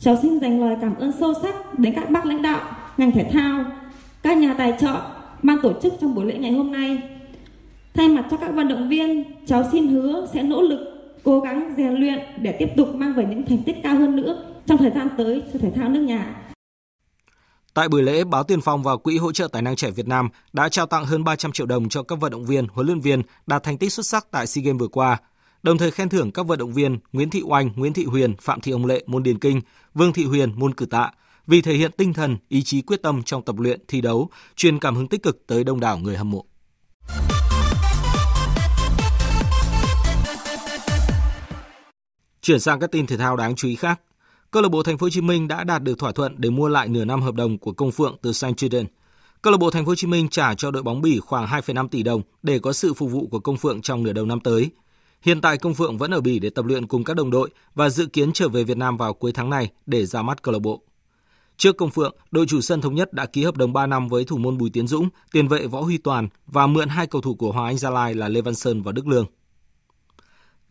Cháu xin dành lời cảm ơn sâu sắc đến các bác lãnh đạo, ngành thể thao, các nhà tài trợ, ban tổ chức trong buổi lễ ngày hôm nay. Thay mặt cho các vận động viên, cháu xin hứa sẽ nỗ lực, cố gắng rèn luyện để tiếp tục mang về những thành tích cao hơn nữa trong thời gian tới cho thể thao nước nhà. Tại buổi lễ, Báo Tiền Phong và Quỹ hỗ trợ tài năng trẻ Việt Nam đã trao tặng hơn 300 triệu đồng cho các vận động viên, huấn luyện viên đạt thành tích xuất sắc tại SEA Games vừa qua, đồng thời khen thưởng các vận động viên Nguyễn Thị Oanh, Nguyễn Thị Huyền, Phạm Thị Hồng Lệ môn điền kinh, Vương Thị Huyền môn cử tạ vì thể hiện tinh thần, ý chí quyết tâm trong tập luyện, thi đấu, truyền cảm hứng tích cực tới đông đảo người hâm mộ. Chuyển sang các tin thể thao đáng chú ý khác. Câu lạc bộ Thành phố Hồ Chí Minh đã đạt được thỏa thuận để mua lại nửa năm hợp đồng của Công Phượng từ Saint Truiden. Câu lạc bộ Thành phố Hồ Chí Minh trả cho đội bóng Bỉ khoảng 2,5 tỷ đồng để có sự phục vụ của Công Phượng trong nửa đầu năm tới. Hiện tại Công Phượng vẫn ở Bỉ để tập luyện cùng các đồng đội và dự kiến trở về Việt Nam vào cuối tháng này để ra mắt câu lạc bộ. Trước Công Phượng, đội chủ sân thống nhất đã ký hợp đồng 3 năm với thủ môn Bùi Tiến Dũng, tiền vệ Võ Huy Toàn và mượn hai cầu thủ của Hoàng Anh Gia Lai là Lê Văn Sơn và Đức Lương.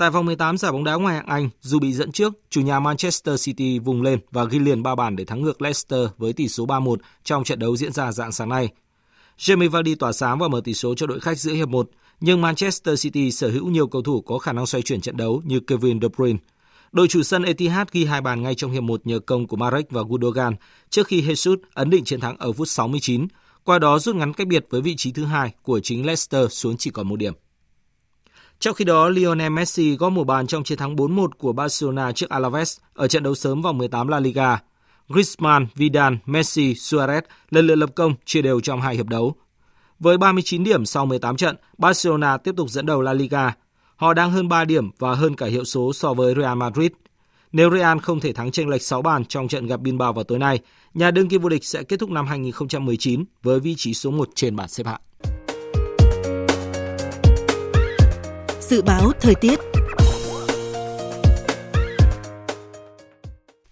Tại vòng 18 giải bóng đá ngoại hạng Anh, dù bị dẫn trước, chủ nhà Manchester City vùng lên và ghi liền 3 bàn để thắng ngược Leicester với tỷ số 3-1 trong trận đấu diễn ra dạng sáng nay. Jamie Vardy tỏa sáng và mở tỷ số cho đội khách giữa hiệp 1, nhưng Manchester City sở hữu nhiều cầu thủ có khả năng xoay chuyển trận đấu như Kevin De Bruyne. Đội chủ sân Etihad ghi hai bàn ngay trong hiệp 1 nhờ công của Marek và Gundogan trước khi Jesus ấn định chiến thắng ở phút 69, qua đó rút ngắn cách biệt với vị trí thứ hai của chính Leicester xuống chỉ còn một điểm. Trong khi đó, Lionel Messi có một bàn trong chiến thắng 4-1 của Barcelona trước Alaves ở trận đấu sớm vòng 18 La Liga. Griezmann, Vidal, Messi, Suarez lần lượt lập công chia đều trong hai hiệp đấu. Với 39 điểm sau 18 trận, Barcelona tiếp tục dẫn đầu La Liga. Họ đang hơn 3 điểm và hơn cả hiệu số so với Real Madrid. Nếu Real không thể thắng chênh lệch 6 bàn trong trận gặp Bilbao vào tối nay, nhà đương kim vô địch sẽ kết thúc năm 2019 với vị trí số 1 trên bảng xếp hạng. Dự báo thời tiết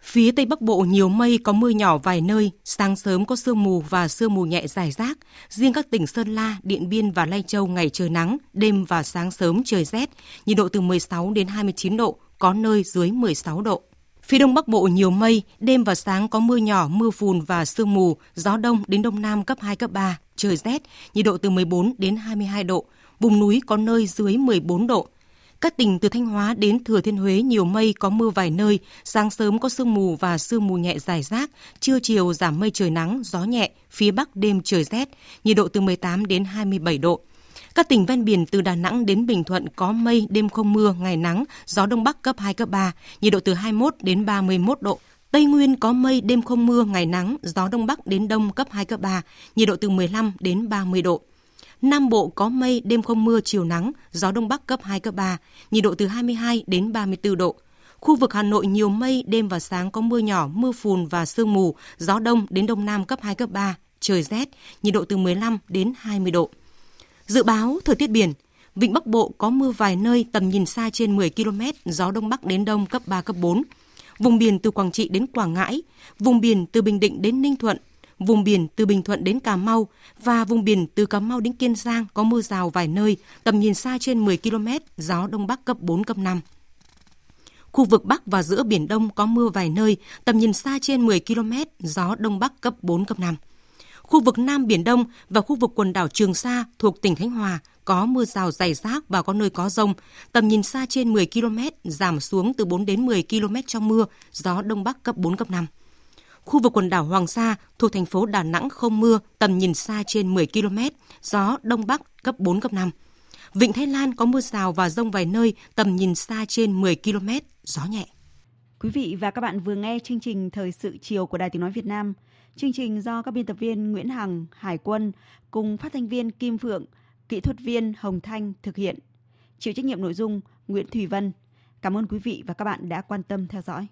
Phía Tây Bắc Bộ nhiều mây có mưa nhỏ vài nơi, sáng sớm có sương mù và sương mù nhẹ dài rác. Riêng các tỉnh Sơn La, Điện Biên và Lai Châu ngày trời nắng, đêm và sáng sớm trời rét, nhiệt độ từ 16 đến 29 độ, có nơi dưới 16 độ. Phía Đông Bắc Bộ nhiều mây, đêm và sáng có mưa nhỏ, mưa phùn và sương mù, gió đông đến đông nam cấp 2, cấp 3, trời rét, nhiệt độ từ 14 đến 22 độ, vùng núi có nơi dưới 14 độ. Các tỉnh từ Thanh Hóa đến Thừa Thiên Huế nhiều mây có mưa vài nơi, sáng sớm có sương mù và sương mù nhẹ dài rác, trưa chiều giảm mây trời nắng, gió nhẹ, phía Bắc đêm trời rét, nhiệt độ từ 18 đến 27 độ. Các tỉnh ven biển từ Đà Nẵng đến Bình Thuận có mây, đêm không mưa, ngày nắng, gió đông bắc cấp 2, cấp 3, nhiệt độ từ 21 đến 31 độ. Tây Nguyên có mây, đêm không mưa, ngày nắng, gió đông bắc đến đông cấp 2, cấp 3, nhiệt độ từ 15 đến 30 độ. Nam Bộ có mây, đêm không mưa, chiều nắng, gió đông bắc cấp 2, cấp 3, nhiệt độ từ 22 đến 34 độ. Khu vực Hà Nội nhiều mây, đêm và sáng có mưa nhỏ, mưa phùn và sương mù, gió đông đến đông nam cấp 2, cấp 3, trời rét, nhiệt độ từ 15 đến 20 độ. Dự báo thời tiết biển, Vịnh Bắc Bộ có mưa vài nơi tầm nhìn xa trên 10 km, gió đông bắc đến đông cấp 3, cấp 4. Vùng biển từ Quảng Trị đến Quảng Ngãi, vùng biển từ Bình Định đến Ninh Thuận, vùng biển từ Bình Thuận đến Cà Mau và vùng biển từ Cà Mau đến Kiên Giang có mưa rào vài nơi, tầm nhìn xa trên 10 km, gió Đông Bắc cấp 4, cấp 5. Khu vực Bắc và giữa Biển Đông có mưa vài nơi, tầm nhìn xa trên 10 km, gió Đông Bắc cấp 4, cấp 5. Khu vực Nam Biển Đông và khu vực quần đảo Trường Sa thuộc tỉnh Khánh Hòa có mưa rào dày rác và có nơi có rông, tầm nhìn xa trên 10 km, giảm xuống từ 4 đến 10 km trong mưa, gió Đông Bắc cấp 4, cấp 5. Khu vực quần đảo Hoàng Sa thuộc thành phố Đà Nẵng không mưa, tầm nhìn xa trên 10 km, gió Đông Bắc cấp 4, cấp 5. Vịnh Thái Lan có mưa rào và rông vài nơi, tầm nhìn xa trên 10 km, gió nhẹ. Quý vị và các bạn vừa nghe chương trình Thời sự chiều của Đài Tiếng Nói Việt Nam. Chương trình do các biên tập viên Nguyễn Hằng, Hải quân cùng phát thanh viên Kim Phượng, kỹ thuật viên Hồng Thanh thực hiện. Chịu trách nhiệm nội dung Nguyễn Thùy Vân. Cảm ơn quý vị và các bạn đã quan tâm theo dõi.